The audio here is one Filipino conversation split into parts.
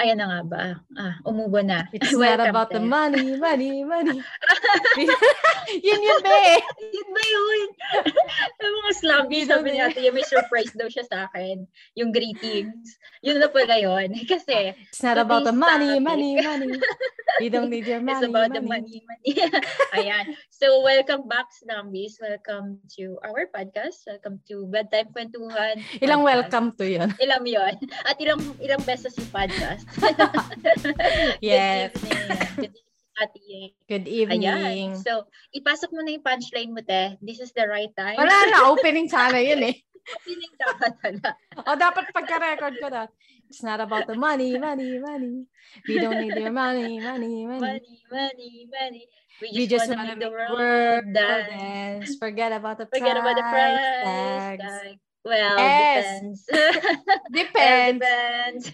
Ayan na nga ba? Ah, umubo na. It's not about the money, money, money. yun yun ba eh. yun ba yun? Yung mga slumby, sabi niya, yung may surprise daw siya sa akin. Yung greetings. Yun na pala yun. Kasi, It's not about the money, money, money. You don't need your money, It's about money. the money, money. Ayan. So, welcome back, Slumbies. Welcome to our podcast. Welcome to Bedtime Kwentuhan. Ilang podcast. welcome to yun. Ilang yon At ilang ilang beses yung podcast. Yes. Good evening. Good evening. Good Ayan. evening. So, ipasok mo na yung punchline mo, te. This is the right time. Wala na, opening sana yun eh. Feeling dapat wala. O dapat pagka-record ko na. It's not about the money, money, money. We don't need your money, money, money. Money, money, money. We just wanna wanna make the make world world dance. dance. Forget about the Forget about the price price tags. Well, Yes. depends. well, Depends. depends.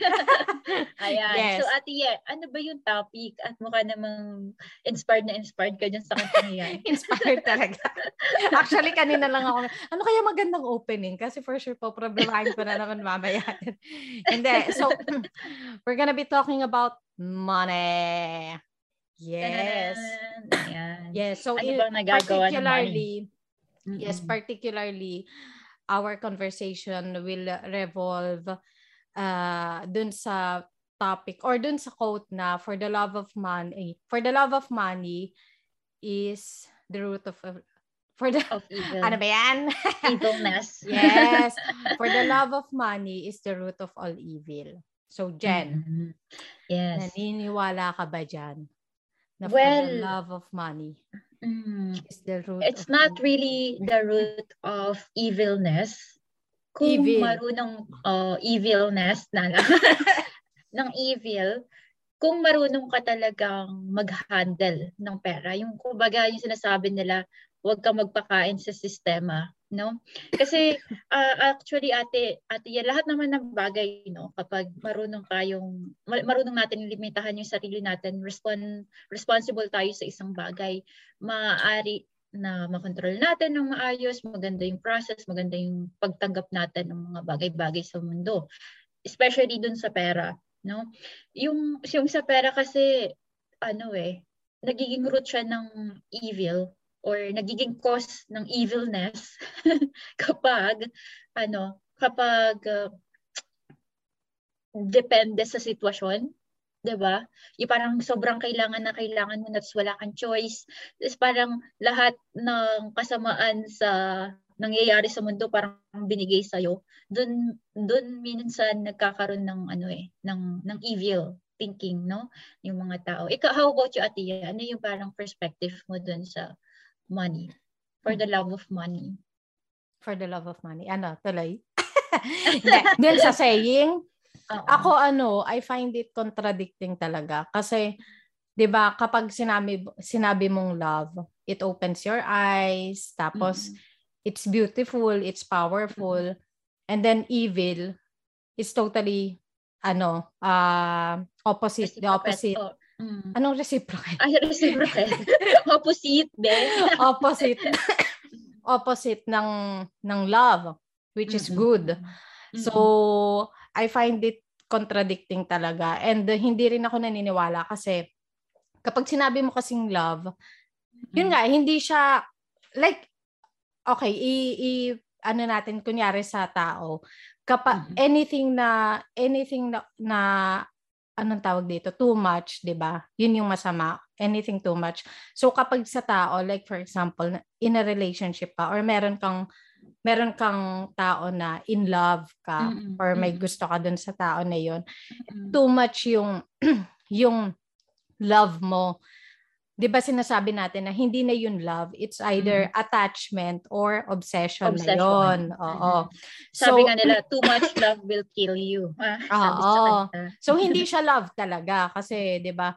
Ayan. Yes. So, Ate Ye, ano ba yung topic? At mukha namang inspired na inspired ka dyan sa kantang yan. Inspired talaga. Actually, kanina lang ako, ano kaya magandang opening? Kasi for sure po, problemahin ko na naman mamaya. Hindi. So, we're gonna be talking about money. Yes. Ayan. Yes. So, Ano in, particularly, yes, Mm-mm. particularly, our conversation will revolve uh, dun sa topic or dun sa quote na for the love of money, for the love of money is the root of for the Of evil. ano ba yan? Evilness. yes. For the love of money is the root of all evil. So, Jen, Mhm. Yes. naniniwala ka ba dyan? Na for Well, the love of money Mm. is the root It's of not all really the root of evilness. Kung Evil. marunong uh, evilness na lang ng evil, kung marunong ka talagang mag-handle ng pera, yung kumbaga yung sinasabi nila, huwag ka magpakain sa sistema, no? Kasi ah, actually ate, ate, yan, lahat naman ng bagay, no, kapag marunong tayong ma- marunong natin limitahan yung sarili natin, respon, responsible tayo sa isang bagay, maaari na makontrol natin ng maayos, maganda yung process, maganda yung pagtanggap natin ng mga bagay-bagay sa mundo. Especially dun sa pera, no? Yung yung sa pera kasi ano eh, nagiging root siya ng evil or nagiging cause ng evilness kapag ano, kapag uh, depende sa sitwasyon 'di ba? Yung parang sobrang kailangan na kailangan mo tapos wala kang choice. Tapos parang lahat ng kasamaan sa nangyayari sa mundo parang binigay sa iyo. Doon doon minsan nagkakaroon ng ano eh, ng ng evil thinking, no? Yung mga tao. Ikaw, how about you, Ate? Ano yung parang perspective mo doon sa money? For the love of money. for the love of money. Ano, tuloy? Dun sa saying, Oo. ako ano, I find it contradicting talaga. Kasi, di ba, kapag sinabi, sinabi mong love, it opens your eyes, tapos Mm. it's beautiful, it's powerful, and then evil is totally, ano, uh, opposite, the opposite. Oh, mm. Anong reciprocate? Ay, reciprocal. Opposite, be. opposite opposite ng ng love which is Mm-mm. good Mm-mm. so I find it contradicting talaga and uh, hindi rin ako naniniwala kasi kapag sinabi mo kasing love yun nga hindi siya like okay i, i ano natin kunyari sa tao kapag Mhm. anything na anything na, na anong tawag dito? Too much 'di ba? Yun yung masama. Anything too much. So kapag sa tao like for example in a relationship ka or meron kang meron kang tao na in love ka Mm-mm, or may gusto ka dun sa tao na yun Mm. too much yung yung love mo 'di ba sinasabi natin na hindi na yun love it's either attachment or obsession, na Obsession. yun oo Sabi So- nga nila, too much love will kill you. Ah, sabi Oo. So hindi siya love talaga kasi 'di ba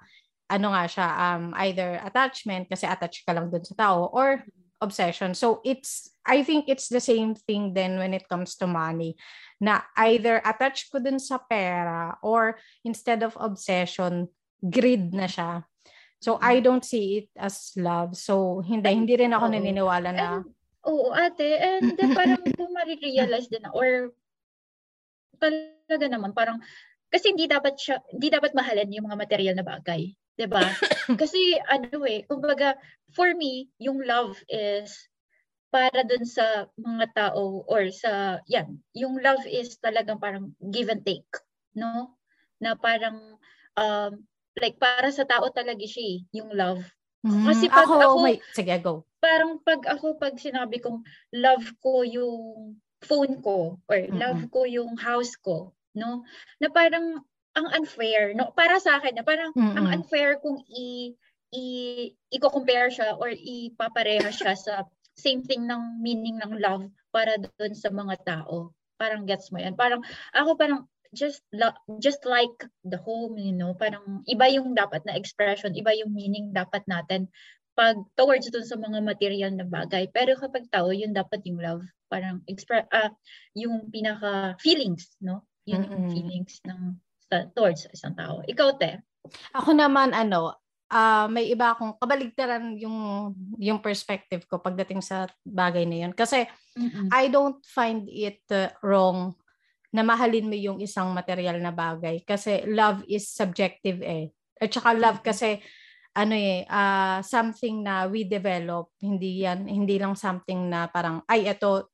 ano nga siya um either attachment kasi attached ka lang dun sa tao or obsession. So it's I think it's the same thing then when it comes to money na either attached ko dun sa pera or instead of obsession greed na siya. So I don't see it as love. So hindi hindi rin ako naniniwala na And, oo, ate. And then parang kung marirealize din na, or talaga naman, parang kasi hindi dapat siya, hindi dapat mahalin yung mga material na bagay. 'di ba? Kasi ano eh, kumbaga for me, yung love is para dun sa mga tao or sa yan, yung love is talagang parang give and take, no? Na parang um like para sa tao talaga siya eh, yung love. Mm, Kasi pag ako, ako may, sige go. Parang pag ako pag sinabi kong love ko yung phone ko or mm-hmm. love ko yung house ko, no? Na parang ang unfair, no? Para sa akin, na parang mm-hmm. ang unfair kung i i i-compare siya or ipapareha siya sa same thing ng meaning ng love para doon sa mga tao. Parang gets mo yan. Parang ako parang just just like the home, you know, parang iba yung dapat na expression, iba yung meaning dapat natin pag towards doon sa mga material na bagay. Pero kapag tao, yun dapat yung love. Parang express uh, yung pinaka feelings, no? Yun mm-hmm. yung feelings ng sa, towards sa isang tao. Ikaw, te? Ako naman, ano, uh, may iba akong kabaligtaran yung yung perspective ko pagdating sa bagay na yun. Kasi mm-hmm. I don't find it uh, wrong na mahalin mo yung isang material na bagay kasi love is subjective eh. At saka love kasi ano eh uh, something na we develop, hindi yan hindi lang something na parang ay ito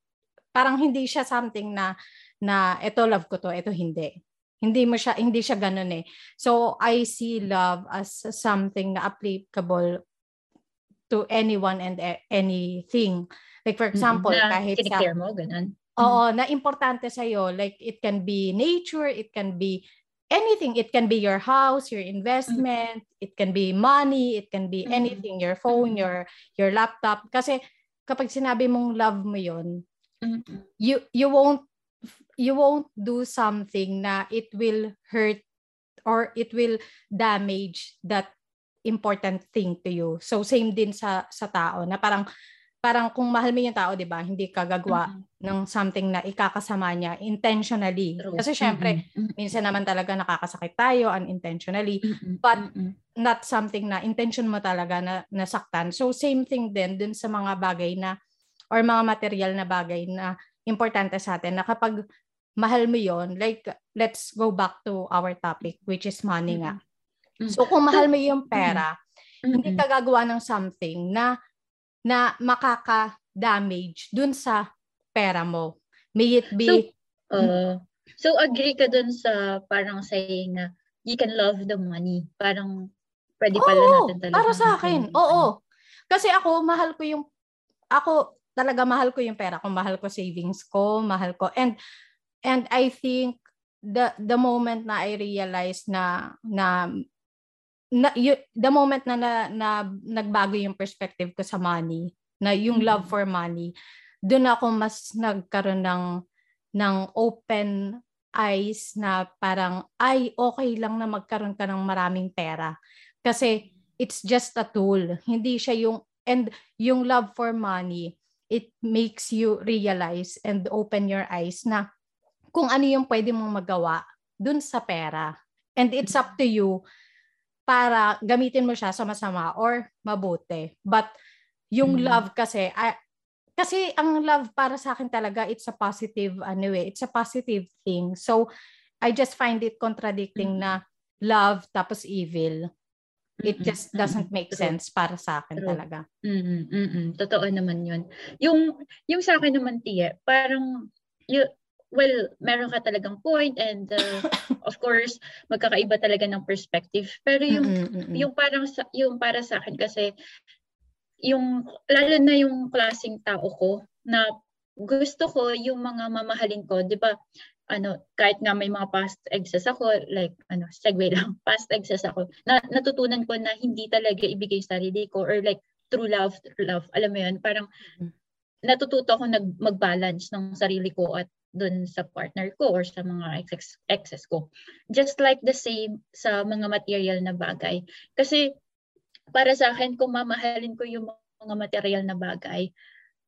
parang hindi siya something na na ito love ko to, ito hindi. Hindi mo siya hindi siya ganoon eh. So I see love as something na applicable to anyone and anything. Like for example, mm-hmm. kahit sa mo ganun. Oo, na importante sa iyo like it can be nature, it can be anything. It can be your house, your investment, mm-hmm. it can be money, it can be anything, your phone, your your laptop kasi kapag sinabi mong love mo 'yon, mm-hmm. you you won't you won't do something na it will hurt or it will damage that important thing to you. So same din sa sa tao na parang parang kung mahal mo yung tao, 'di ba? Hindi ka gagawa mm-hmm. ng something na ikakasama niya intentionally. True. Kasi syempre, mm-hmm. minsan naman talaga nakakasakit tayo unintentionally, mm-hmm. but mm-hmm. not something na intention mo talaga na nasaktan. So same thing din dun sa mga bagay na or mga material na bagay na importante sa atin na kapag mahal mo yon like let's go back to our topic which is money nga. Mm-hmm. So kung mahal mo yung pera, mm-hmm. hindi ka gagawa ng something na na makaka-damage dun sa pera mo. May it be So, uh, so agree ka dun sa parang saying na you can love the money. Parang pwede pala Oo, natin talaga. Para sa akin. Oo. Kasi ako mahal ko yung ako talaga mahal ko yung pera ko, mahal ko savings ko, mahal ko and And I think the the moment na I realized na na, na y- the moment na, na na nagbago yung perspective ko sa money, na yung love mm-hmm. for money, doon ako mas nagkaroon ng ng open eyes na parang ay okay lang na magkaroon ka ng maraming pera kasi it's just a tool hindi siya yung and yung love for money it makes you realize and open your eyes na kung ano yung pwede mong magawa dun sa pera. And it's up to you para gamitin mo siya sa masama or mabuti. But yung mm-hmm. love kasi, I, kasi ang love para sa akin talaga, it's a positive, anyway, it's a positive thing. So, I just find it contradicting mm-hmm. na love tapos evil. It just doesn't make True. sense para sa akin True. talaga. Mm-hmm. Mm-hmm. Totoo naman yun. Yung, yung sa akin naman, Tia, parang, y- well, meron ka talagang point and uh, of course, magkakaiba talaga ng perspective. Pero yung mm-hmm. yung parang sa, yung para sa akin kasi yung lalo na yung klaseng tao ko na gusto ko yung mga mamahalin ko, 'di ba? Ano, kahit nga may mga past exes ako, like ano, segue lang, past exes ako. Na natutunan ko na hindi talaga ibigay sa sarili ko or like true love, true love. Alam mo 'yun, parang natututo ako nag mag-balance ng sarili ko at dun sa partner ko or sa mga ex exes ko. Just like the same sa mga material na bagay. Kasi para sa akin, kung mamahalin ko yung mga material na bagay,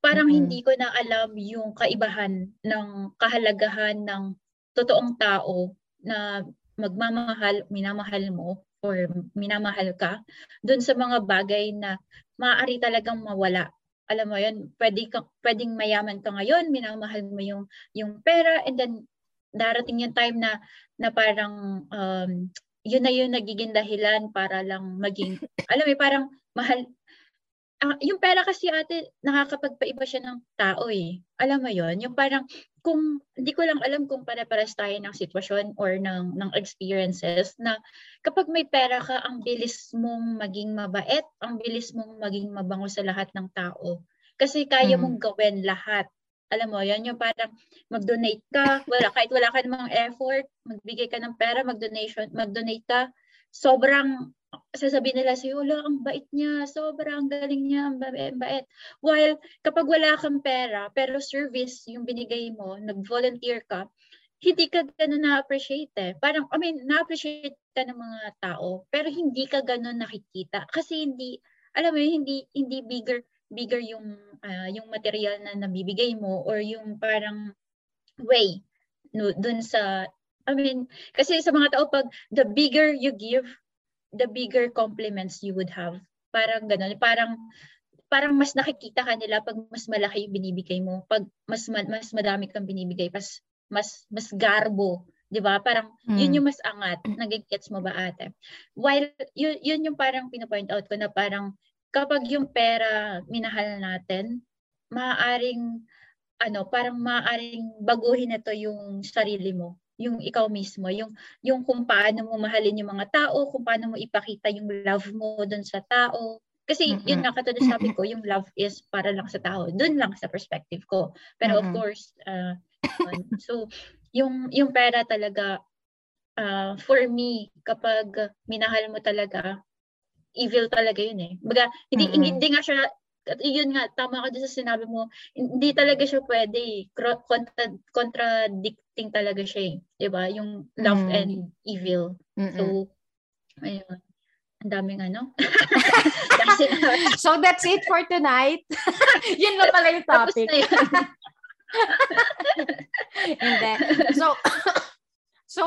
parang mm-hmm. hindi ko na alam yung kaibahan ng kahalagahan ng totoong tao na magmamahal, minamahal mo or minamahal ka dun sa mga bagay na maaari talagang mawala alam mo yun, pwede ka, pwedeng mayaman ka ngayon, minamahal mo yung, yung pera, and then darating yung time na na parang um, yun na yung nagiging dahilan para lang maging alam mo parang mahal uh, yung pera kasi ate nakakapagpaiba siya ng tao eh. Alam mo yon yung parang kung hindi ko lang alam kung pare-pares tayo ng sitwasyon or ng ng experiences na kapag may pera ka ang bilis mong maging mabait ang bilis mong maging mabango sa lahat ng tao kasi kaya mm. mong gawin lahat alam mo, yan yung parang mag-donate ka, wala, kahit wala ka namang effort, magbigay ka ng pera, mag-donation, mag-donate ka, sobrang sasabihin nila sa'yo, wala, ang bait niya, sobrang galing niya, ang bait. While kapag wala kang pera, pero service yung binigay mo, nag-volunteer ka, hindi ka ganun na-appreciate eh. Parang, I mean, na-appreciate ka ng mga tao, pero hindi ka ganun nakikita. Kasi hindi, alam mo hindi, hindi bigger bigger yung uh, yung material na nabibigay mo or yung parang way no dun sa I mean kasi sa mga tao pag the bigger you give the bigger compliments you would have parang ganun parang parang mas nakikita ka nila pag mas malaki yung binibigay mo pag mas mas madami kang binibigay pas mas mas garbo 'di ba? Parang mm. yun yung mas angat. Nagigets mo ba ate? While yun, yun yung parang pino-point out ko na parang kapag yung pera minahal natin, maaaring ano, parang maaaring baguhin ito yung sarili mo, yung ikaw mismo, yung yung kung paano mo mahalin yung mga tao, kung paano mo ipakita yung love mo doon sa tao. Kasi mm-hmm. yun nga katulad sabi ko, yung love is para lang sa tao. Doon lang sa perspective ko. Pero mm-hmm. of course, uh, so yung yung pera talaga uh, for me kapag minahal mo talaga evil talaga yun eh. Baga, hindi, mm-hmm. hindi nga siya, yun nga, tama ka sa sinabi mo, hindi talaga siya pwede eh. Contra, contradicting talaga siya eh. Diba? Yung love mm-hmm. and evil. Mm-hmm. So, ayun. Ang daming ano. so that's it for tonight. yun na pala yung topic. Hindi. So, so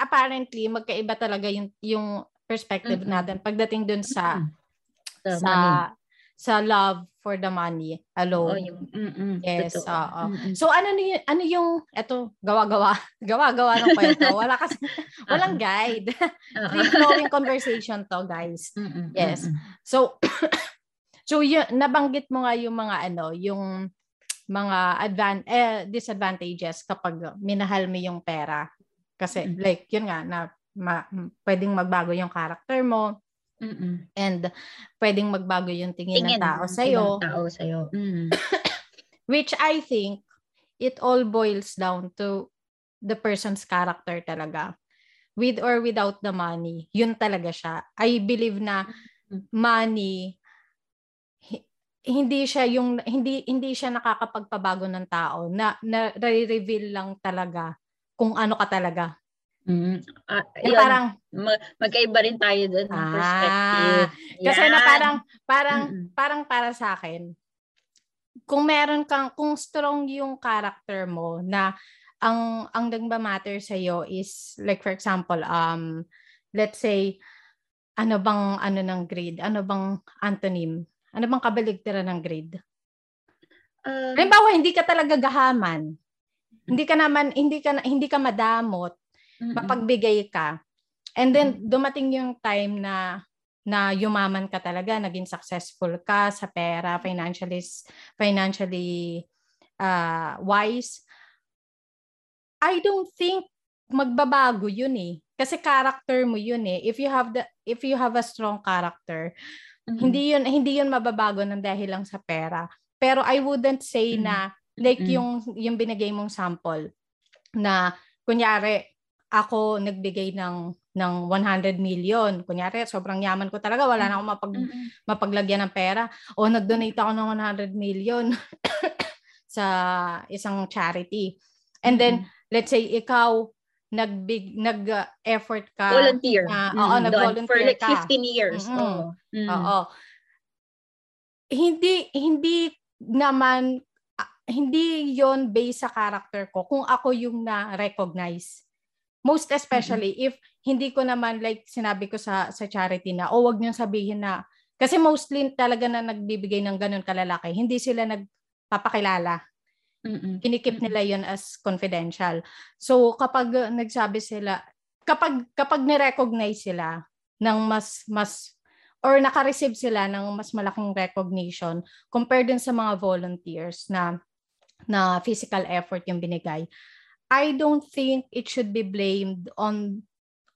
apparently magkaiba talaga yung yung perspective mm-hmm. natin pagdating dun sa mm-hmm. sa money. Sa love for the money alone. Oh, yung, mm-mm, yes, oo. Mm-mm. So ano ni ano yung eto gawa-gawa, gawa-gawa ng kwento. Wala kasi walang guide. Free flowing conversation to, guys. Mm-mm, yes. Mm-mm. So so yun, nabanggit mo nga yung mga ano, yung mga advan eh, disadvantages kapag minahal mo yung pera. Kasi mm-hmm. like yun nga na ma- pwedeng magbago yung character mo. Mm-mm. And pwedeng magbago yung tingin, tingin ng tao sa iyo. Tao sa iyo. Mm. Which I think it all boils down to the person's character talaga. With or without the money, yun talaga siya. I believe na money hindi siya yung hindi hindi siya nakakapagpabago ng tao na na reveal lang talaga kung ano ka talaga Mm. Uh, yun, parang mag- magkaiba rin tayo doon ng ah, perspective. Kasi na parang parang Mm-mm. parang para sa akin kung meron kang kung strong yung character mo na ang ang nagma-matter sa iyo is like for example um let's say ano bang ano ng grade? Ano bang antonym? Ano bang kabaligtaran ng grade? Um, Halimbawa, hindi ka talaga gahaman. Hindi ka naman hindi ka hindi ka madamot mm mapagbigay ka. And then dumating yung time na na yumaman ka talaga, naging successful ka sa pera, financially financially uh, wise. I don't think magbabago yun eh. Kasi character mo yun eh. If you have the if you have a strong character, mm-hmm. hindi yun hindi yun mababago ng dahil lang sa pera. Pero I wouldn't say mm-hmm. na like mm-hmm. yung yung binigay mong sample na kunyari ako nagbigay ng ng 100 million. Kunyari, sobrang yaman ko talaga, wala na akong mapag, mm-hmm. mapaglagyan ng pera. O nag-donate ako ng 100 million sa isang charity. And mm-hmm. then, let's say, ikaw, nagbig nag-effort ka volunteer uh, mm, oo nag-volunteer for like 15 ka. years mm-hmm. oh. mm. oo hindi hindi naman uh, hindi yon based sa character ko kung ako yung na recognize Most especially mm-hmm. if hindi ko naman like sinabi ko sa sa charity na o oh, wag niyo sabihin na kasi mostly talaga na nagbibigay ng ganun kalalaki, hindi sila nagpapakilala. Mm-mm. Kinikip nila yun as confidential. So kapag nagsabi sila, kapag kapag ni-recognize sila ng mas mas or naka-receive sila ng mas malaking recognition compared dun sa mga volunteers na na physical effort yung binigay. I don't think it should be blamed on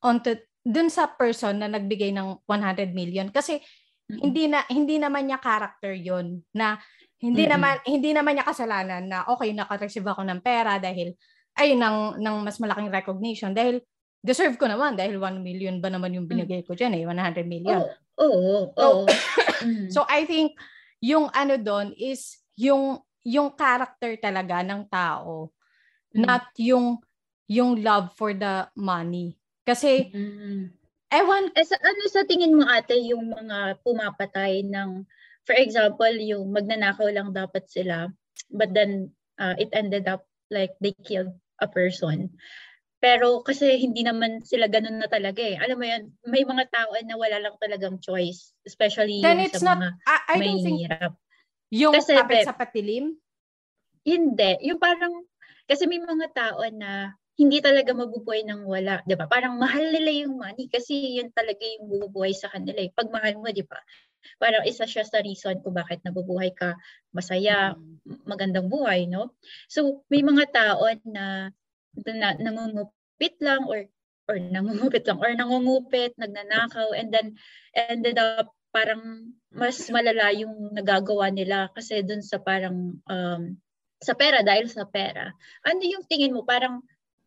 on to, dun sa person na nagbigay ng 100 million kasi mm-hmm. hindi na hindi naman niya character yon na hindi mm-hmm. naman hindi naman niya kasalanan na okay naka-receive ako ng pera dahil ay ng ng mas malaking recognition dahil deserve ko naman dahil 1 million ba naman yung binigay ko diyan eh 100 million. Oo. Oh, oh, oh. so, so I think yung ano doon is yung yung character talaga ng tao mm. not yung yung love for the money. Kasi mm. ewan eh, sa, ano sa tingin mo ate yung mga pumapatay ng for example, yung magnanakaw lang dapat sila, but then uh, it ended up like they killed a person. Pero kasi hindi naman sila ganun na talaga eh. Alam mo yan, may mga tao na wala lang talagang choice. Especially Then yung it's sa not, mga I, I may don't think, hirap. yung kasi, kapit sa patilim? Hindi. Yung parang, kasi may mga tao na hindi talaga mabubuhay ng wala, 'di ba? Parang mahal nila yung money kasi yun talaga yung bubuhay sa kanila eh. Pag mahal mo, 'di ba? Parang isa siya sa reason kung bakit nabubuhay ka masaya, mm. magandang buhay, no? So, may mga tao na, na nangungupit lang or or nangungupit lang or nangungupit, nagnanakaw and then ended up parang mas malala yung nagagawa nila kasi dun sa parang um, sa pera dahil sa pera. Ano yung tingin mo parang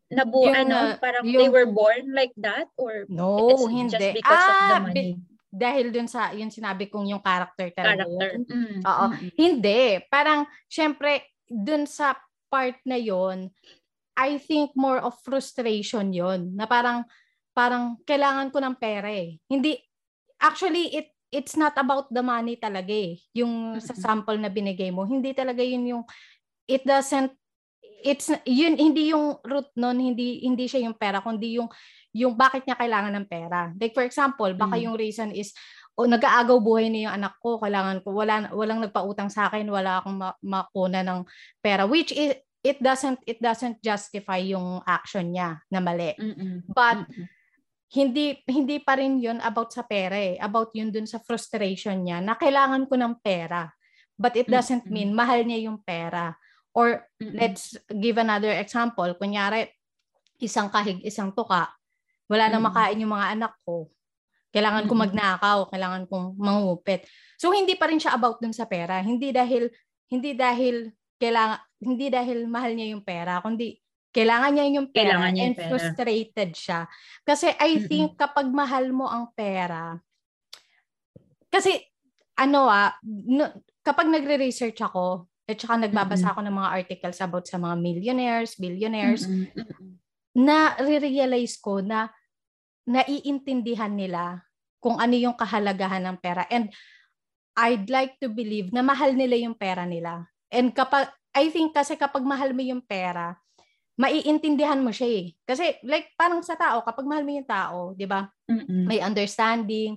nabu yung, ano, parang yung, they were born like that or no, it's hindi. just because ah, of the money? Bi- dahil dun sa yung sinabi kong yung character talaga. Character. Mm. Oo. Mm-hmm. Hindi. Parang syempre dun sa part na yon I think more of frustration yon na parang parang kailangan ko ng pera eh. Hindi actually it it's not about the money talaga eh. Yung mm-hmm. sa sample na binigay mo, hindi talaga yun yung it doesn't it's yun hindi yung root noon hindi hindi siya yung pera kundi yung yung bakit niya kailangan ng pera like for example baka mm. yung reason is o oh, nag-aagaw buhay ni yung anak ko kailangan ko wala walang nagpautang sa akin wala akong ma- makuna ng pera which is it doesn't it doesn't justify yung action niya na mali Mm-mm. but Mm-mm. hindi hindi pa rin yun about sa pera eh about yun dun sa frustration niya na kailangan ko ng pera but it doesn't Mm-mm. mean mahal niya yung pera Or let's give another example. Kunyari, isang kahig, isang tuka, wala mm-hmm. na makain yung mga anak ko. Kailangan mm-hmm. ko magnakaw, kailangan kong mangupit. So hindi pa rin siya about dun sa pera. Hindi dahil hindi dahil kailangan hindi dahil mahal niya yung pera, kundi kailangan niya yung pera kailangan niya and pera. frustrated siya. Kasi I mm-hmm. think kapag mahal mo ang pera, kasi ano ah, no, kapag nagre-research ako, at saka nagbabasa ako ng mga articles about sa mga millionaires, billionaires, na re-realize ko na naiintindihan nila kung ano yung kahalagahan ng pera. And I'd like to believe na mahal nila yung pera nila. And kapag, I think kasi kapag mahal mo yung pera, maiintindihan mo siya eh. Kasi like parang sa tao, kapag mahal mo yung tao, di ba? May understanding,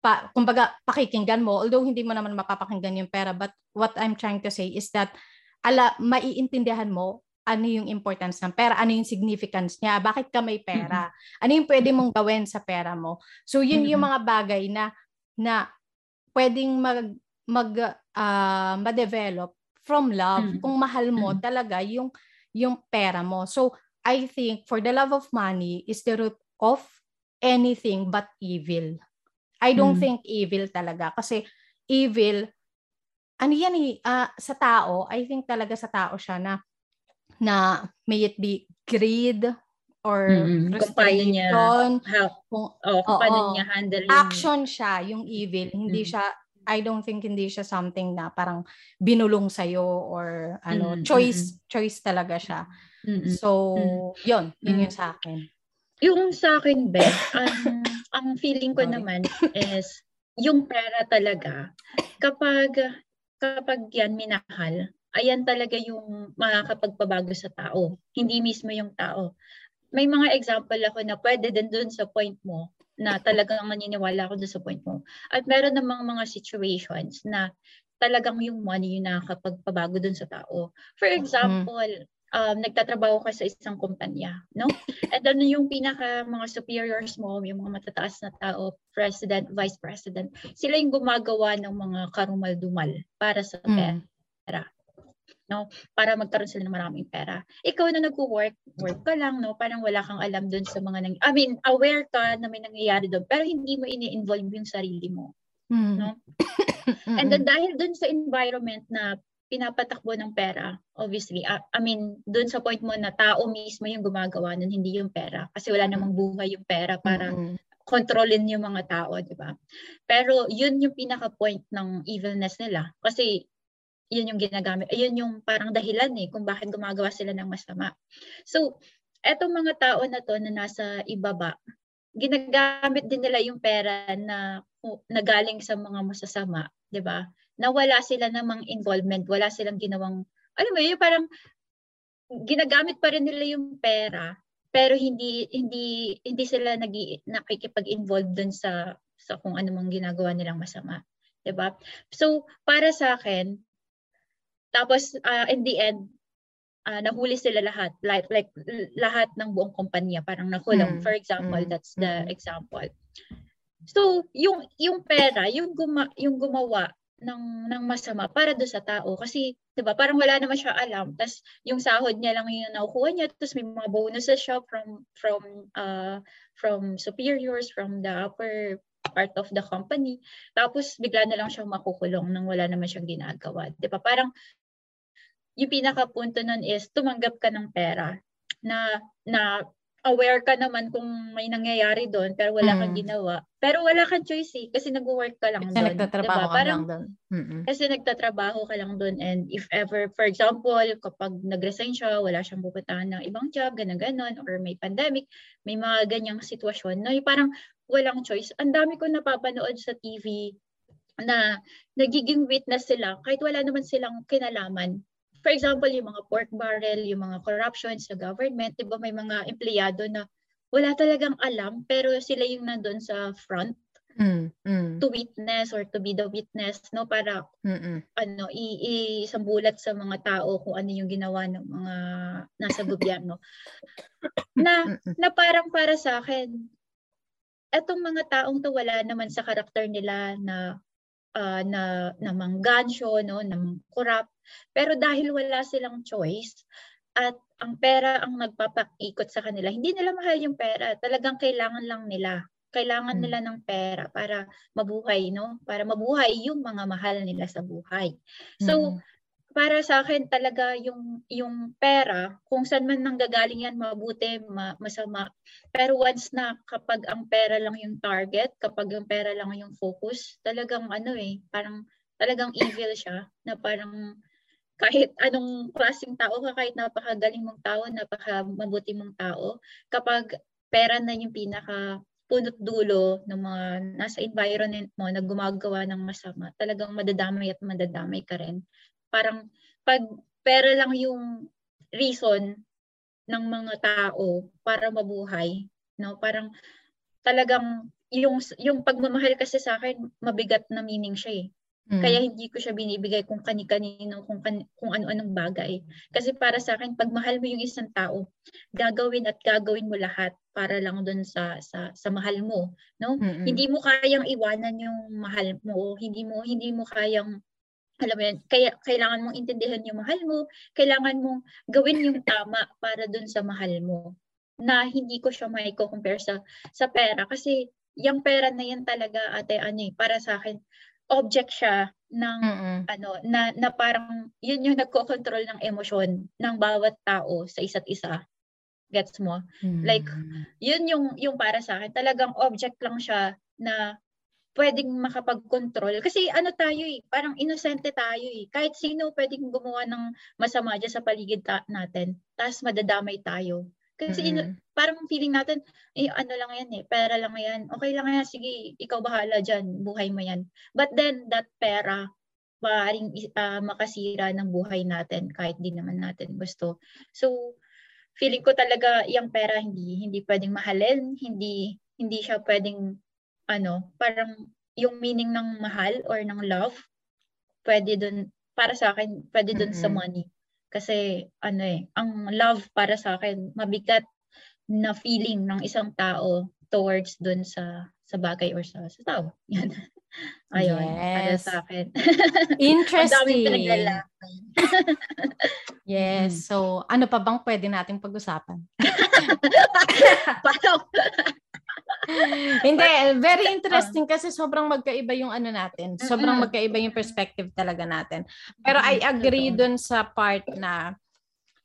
pa, kumbaga pakikinggan mo although hindi mo naman mapapakinggan yung pera but what I'm trying to say is that ala maiintindihan mo ano yung importance ng pera, ano yung significance niya, bakit ka may pera, mm-hmm. ano yung pwede mong gawin sa pera mo. So yun mm-hmm. yung mga bagay na na pwedeng mag mag uh, ma-develop from love mm-hmm. kung mahal mo mm-hmm. talaga yung yung pera mo. So I think for the love of money is the root of anything but evil. I don't mm. think evil talaga kasi evil ano yan eh, uh, sa tao, I think talaga sa tao siya na na may it be greed or mm-hmm. Kung paano niya, kung, oh, kung paano niya handle. Action siya, yung evil. Mm-hmm. Hindi siya, I don't think hindi siya something na parang binulong sa'yo or ano, mm-hmm. choice, choice talaga siya. Mm-hmm. So, mm-hmm. yun, yun mm-hmm. yung sa akin. Yung sa akin, Beth, um, ang feeling ko naman is yung pera talaga, kapag kapag yan minahal, ayan talaga yung makakapagpabago sa tao, hindi mismo yung tao. May mga example ako na pwede din dun sa point mo na talagang maniniwala ako dun sa point mo. At meron namang mga situations na talagang yung money yung nakakapagpabago dun sa tao. For example, um, nagtatrabaho ka sa isang kumpanya, no? And then yung pinaka mga superiors mo, yung mga matataas na tao, president, vice president, sila yung gumagawa ng mga karumal-dumal para sa mm. pera. No? Para magkaroon sila ng maraming pera. Ikaw na nagwo-work, work ka lang, no? Parang wala kang alam doon sa mga nang I mean, aware ka na may nangyayari doon, pero hindi mo ini-involve yung sarili mo. Mm. No? And then dahil doon sa environment na pinapatakbo ng pera, obviously, uh, I mean, doon sa point mo na tao mismo yung gumagawa nun, hindi yung pera. Kasi wala namang buhay yung pera para mm-hmm. kontrolin yung mga tao, di ba? Pero yun yung pinaka-point ng evilness nila. Kasi yun yung ginagamit, yun yung parang dahilan eh kung bakit gumagawa sila ng masama. So, etong mga tao na to na nasa ibaba, ginagamit din nila yung pera na nagaling sa mga masasama, 'di ba? Na wala sila namang involvement, wala silang ginawang, alam mo yun, parang ginagamit pa rin nila yung pera, pero hindi hindi hindi sila nag nakikipag-involve dun sa sa kung ano mang ginagawa nilang masama. 'Di ba? So, para sa akin, tapos uh, in the end, uh, nahuli sila lahat like like lahat ng buong kumpanya parang nakulong mm. for example mm. that's the mm. example so yung yung pera yung guma, yung gumawa ng ng masama para do sa tao. Kasi 'di ba parang wala naman siya alam. Tas yung sahod niya lang yung nakukuha niya. Tapos may mga bonuses siya from from uh from superiors from the upper part of the company. Tapos bigla na lang siyang makukulong nang wala naman siyang ginagawa. 'di ba parang yung pinaka punto nun is tumanggap ka ng pera na na aware ka naman kung may nangyayari doon pero wala mm. kang ginawa. Pero wala kang choice eh kasi nag-work ka lang doon. Kasi nagtatrabaho diba? ka lang doon. Kasi nagtatrabaho ka lang doon and if ever, for example, kapag nag-resign siya, wala siyang pupuntahan ng ibang job, ganun-ganon, or may pandemic, may mga ganyang sitwasyon no? parang walang choice. Ang dami ko napapanood sa TV na nagiging witness sila kahit wala naman silang kinalaman for example, yung mga pork barrel, yung mga corruption sa government, di ba may mga empleyado na wala talagang alam, pero sila yung nandun sa front mm, mm. to witness or to be the witness, no? Para, Mm-mm. ano, iisambulat sa mga tao kung ano yung ginawa ng mga nasa gobyerno. na, na parang para sa akin, etong mga taong to wala naman sa karakter nila na uh, na na manggansyo, no, na corrupt. Pero dahil wala silang choice at ang pera ang nagpapakikot sa kanila, hindi nila mahal yung pera. Talagang kailangan lang nila. Kailangan hmm. nila ng pera para mabuhay, no? Para mabuhay yung mga mahal nila sa buhay. So, hmm para sa akin talaga yung yung pera kung saan man nanggagaling yan mabuti ma, masama pero once na kapag ang pera lang yung target kapag ang pera lang yung focus talagang ano eh parang talagang evil siya na parang kahit anong klaseng tao ka kahit napakagaling mong tao napaka mabuti mong tao kapag pera na yung pinaka punot dulo ng mga nasa environment mo na gumagawa ng masama, talagang madadamay at madadamay ka rin parang pag pera lang yung reason ng mga tao para mabuhay, no? Parang talagang yung yung pagmamahal kasi sa akin mabigat na meaning siya eh. Mm. Kaya hindi ko siya binibigay kung kani-kanino, kung, kan, kung ano-anong bagay. Kasi para sa akin, pag mahal mo yung isang tao, gagawin at gagawin mo lahat para lang doon sa, sa, sa mahal mo. No? Mm-hmm. Hindi mo kayang iwanan yung mahal mo. Hindi mo hindi mo kayang alam mo yan, kaya kailangan mong intindihan yung mahal mo, kailangan mong gawin yung tama para dun sa mahal mo. Na hindi ko siya may compare sa sa pera kasi yung pera na yan talaga ate ano eh, para sa akin object siya ng Mm-mm. ano na na parang yun yung nagko-control ng emosyon ng bawat tao sa isa't isa. Gets mo? Mm. Like yun yung yung para sa akin talagang object lang siya na pwedeng makapag-control. Kasi ano tayo eh, parang inosente tayo eh. Kahit sino pwedeng gumawa ng masama dyan sa paligid ta- natin. Tapos madadamay tayo. Kasi mm-hmm. parang feeling natin, eh ano lang yan eh, pera lang yan. Okay lang yan, sige, ikaw bahala dyan, buhay mo yan. But then, that pera, maaaring uh, makasira ng buhay natin kahit di naman natin gusto. So, feeling ko talaga yung pera hindi hindi pwedeng mahalin, hindi hindi siya pwedeng ano, parang yung meaning ng mahal or ng love pwede dun, para sa akin, pwede dun mm-hmm. sa money. Kasi, ano eh, ang love para sa akin, mabigat na feeling ng isang tao towards dun sa sa bagay or sa, sa tao. Yan. Ayun, yes. sa akin. Interesting. yes. Mm. So, ano pa bang pwede nating pag-usapan? Parang, Hindi, very interesting kasi sobrang magkaiba yung ano natin. Sobrang magkaiba yung perspective talaga natin. Pero I agree dun sa part na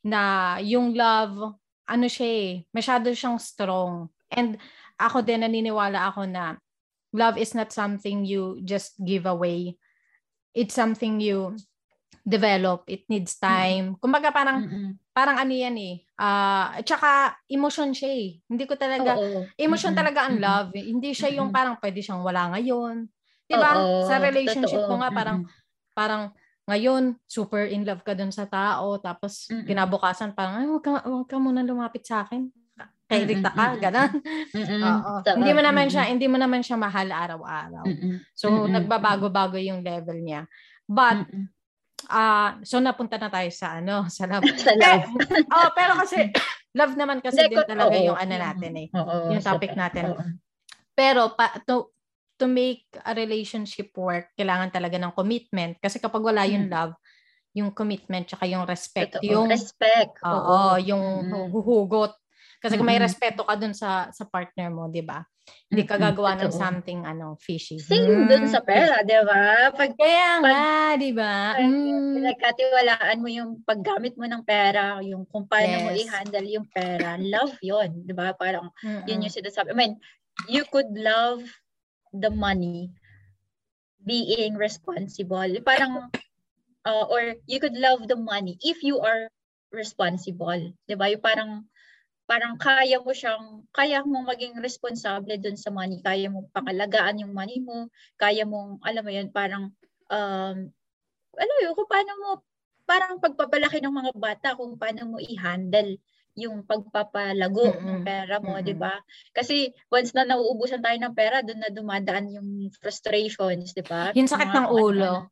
na yung love, ano siya eh, masyado siyang strong. And ako din naniniwala ako na love is not something you just give away. It's something you develop. It needs time. Mm-hmm. Kumbaga parang mm-hmm. parang ano yan eh. Uh, at saka emotion siya eh. Hindi ko talaga Oo. emotion mm-hmm. talaga ang love. Mm-hmm. Hindi siya yung parang pwede siyang wala ngayon. 'Di ba? Sa relationship Totoo. ko nga parang mm-hmm. parang ngayon, super in love ka dun sa tao, tapos mm-hmm. kinabukasan parang, ay, wag ka, wag ka muna lumapit sa akin kay Rita ka, ganun. Oo. Hindi mo naman siya, hindi mo naman siya mahal araw-araw. So nagbabago-bago yung level niya. But ah uh, so napunta na tayo sa ano, sa love. sa love. Eh, oh, pero kasi love naman kasi din talaga oh, yung ano natin eh. Oh, yung topic natin. Oh. Pero pa, to to make a relationship work, kailangan talaga ng commitment kasi kapag wala yung love, yung commitment tsaka yung respect, Totoo. yung respect. Oo, yung mm. huhugot kasi kung may respeto ka dun sa sa partner mo, 'di ba? Hindi ka gagawa ng something ano fishy. Same mm. dun sa pera, 'di ba? Pag Kaya nga, 'di ba? Mm. Pinagkatiwalaan mo yung paggamit mo ng pera, yung kung paano yes. mo i-handle yung pera. Love 'yon, 'di ba? Parang Mm-mm. yun yung sinasabi. I mean, you could love the money being responsible. Parang uh, or you could love the money if you are responsible. 'Di ba? Yung parang parang kaya mo siyang, kaya mo maging responsable dun sa money, kaya mo pangalagaan yung money mo, kaya mo, alam mo yun, parang, um, alam mo kung paano mo, parang pagpapalaki ng mga bata, kung paano mo i-handle yung pagpapalago mm-hmm. ng pera mo, mm-hmm. 'di ba? Kasi once na nauubusan tayo ng pera, doon na dumadaan yung frustrations, 'di ba? Yung sakit ng ulo. Ano,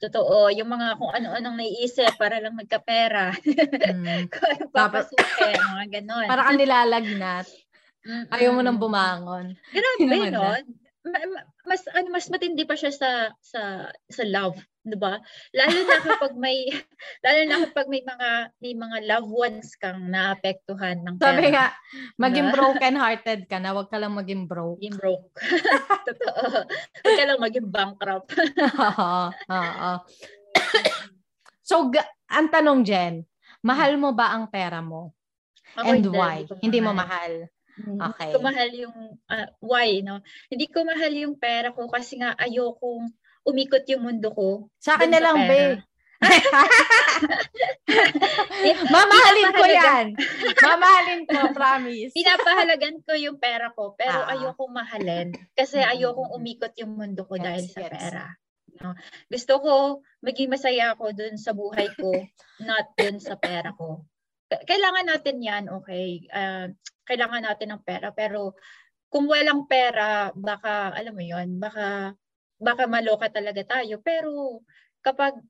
Totoo, yung mga kung ano-anong naiisip para lang magkapera. Mm. Papasukin, mga ganon. Para kang nilalagnat. Mm-mm. Ayaw mo nang bumangon. Grabe, no? Mas ano mas matindi pa siya sa sa sa love, 'di ba? Lalo na kapag may lalo na kapag may mga may mga loved ones kang naapektuhan ng pera. Sabi nga, maging diba? broken hearted ka na, wag ka lang maging broke. Maging broke. Totoo. Wag ka lang maging bankrupt. Oo. Oo. So, ang tanong Jen, mahal mo ba ang pera mo? Ako And hindi, why? Hindi mo mahal. Mm, okay. Hindi ko mahal yung, uh, why, no? Hindi ko mahal yung pera ko kasi nga ayokong umikot yung mundo ko. Sa akin na lang, be. Mamahalin ko yan. Mamahalin ko, promise. Pinapahalagan ko yung pera ko, pero ah. ayokong mahalin. Kasi ayokong umikot yung mundo ko yes, dahil sa yes. pera. No? Gusto ko maging masaya ako dun sa buhay ko, not dun sa pera ko. Kailangan natin yan, okay? Uh, kailangan natin ng pera. Pero kung walang pera, baka, alam mo yon baka, baka maloka talaga tayo. Pero kapag,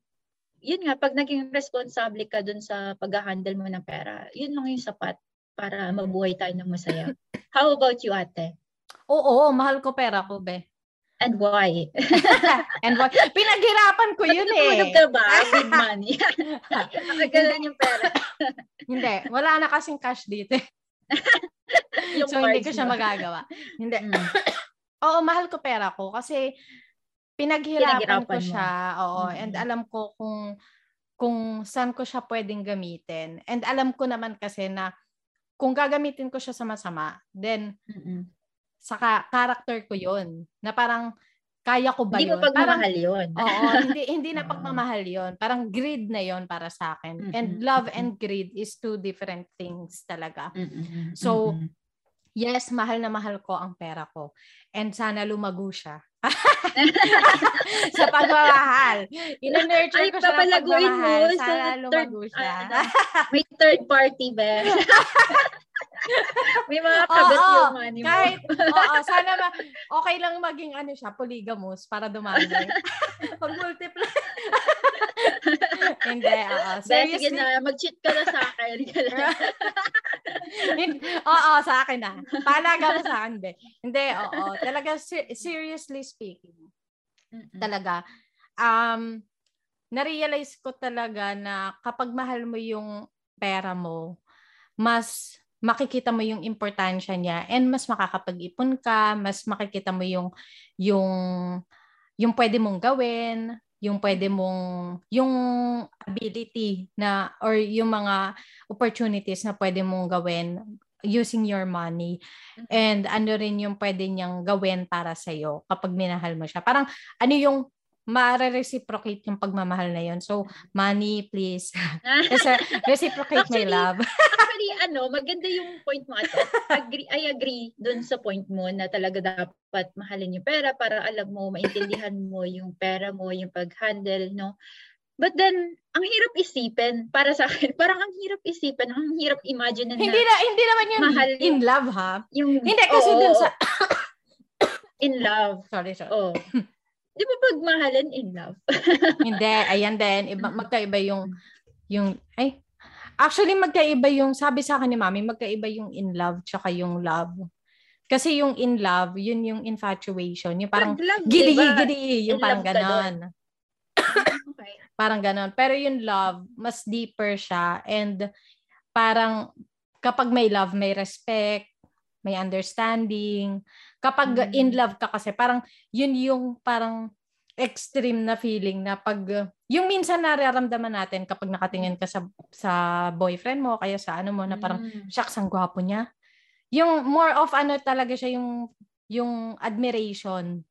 yun nga, pag naging responsable ka dun sa pag-handle mo ng pera, yun lang yung sapat para mabuhay tayo ng masaya. How about you, ate? Oo, mahal ko pera ko, be. And why? And why? Pinaghirapan ko yun eh. Natutulog ka ba with money? Nakagalan yung pera. Hindi. Wala na kasing cash dito. so, hindi ko siya magagawa. Hindi. Mm. Oo, mahal ko pera ko kasi pinaghirapan, ko siya. Mo. Oo, mm-hmm. and alam ko kung kung saan ko siya pwedeng gamitin. And alam ko naman kasi na kung gagamitin ko siya sa masama, then mm-hmm. saka character ko 'yon. Na parang kaya ko ba hindi yun? Hindi pagmamahal yun. oo, hindi, hindi na pagmamahal yun. Parang greed na yun para sa akin. Mm-hmm. And love and greed is two different things talaga. Mm-hmm. So, yes, mahal na mahal ko ang pera ko. And sana lumago siya. sa pagmamahal. Ina-nurture ko siya ng pagmamahal. Mo sana lumago third, siya. Uh, may third party ba? May mga kagat oo, yung money mo. Kahit, oo, sana ma- okay lang maging ano siya, polygamous para dumami. Pag multiply, Hindi, oo. Seriously? Sige na, mag-cheat ka na sa akin. oo, sa akin na. Paalaga mo sa akin, be. Hindi, oo. Talaga, seriously speaking, Mm-mm. talaga, um, na-realize ko talaga na kapag mahal mo yung pera mo, mas makikita mo yung importansya niya and mas makakapag-ipon ka, mas makikita mo yung yung yung pwede mong gawin, yung pwede mong yung ability na or yung mga opportunities na pwede mong gawin using your money and ano rin yung pwede niyang gawin para sa iyo kapag minahal mo siya. Parang ano yung ma-reciprocate yung pagmamahal na yun. So, money, please. reciprocate actually, my love. actually, ano, maganda yung point mo ate. Agree, I agree dun sa point mo na talaga dapat mahalin yung pera para alam mo, maintindihan mo yung pera mo, yung pag-handle, no? But then, ang hirap isipin para sa akin. Parang ang hirap isipin, ang hirap imagine na Hindi na hindi naman yung mahal in love ha. Yung Hindi kasi oh, dun sa in love. Sorry, sorry. Oh. Di ba pag mahalan in love? Hindi, ayan din. Iba, magkaiba yung, yung, ay, actually magkaiba yung, sabi sa akin ni mami, magkaiba yung in love tsaka yung love. Kasi yung in love, yun yung infatuation. Yung parang gili-gili, yung in parang ganon. okay. Parang ganon. Pero yung love, mas deeper siya and parang kapag may love, may respect, may understanding. Kapag mm. in love ka kasi, parang yun yung parang extreme na feeling na pag yung minsan nararamdaman natin kapag nakatingin ka sa sa boyfriend mo kaya sa ano mo na parang mm. shucks ang gwapo niya. Yung more of ano talaga siya yung yung admiration.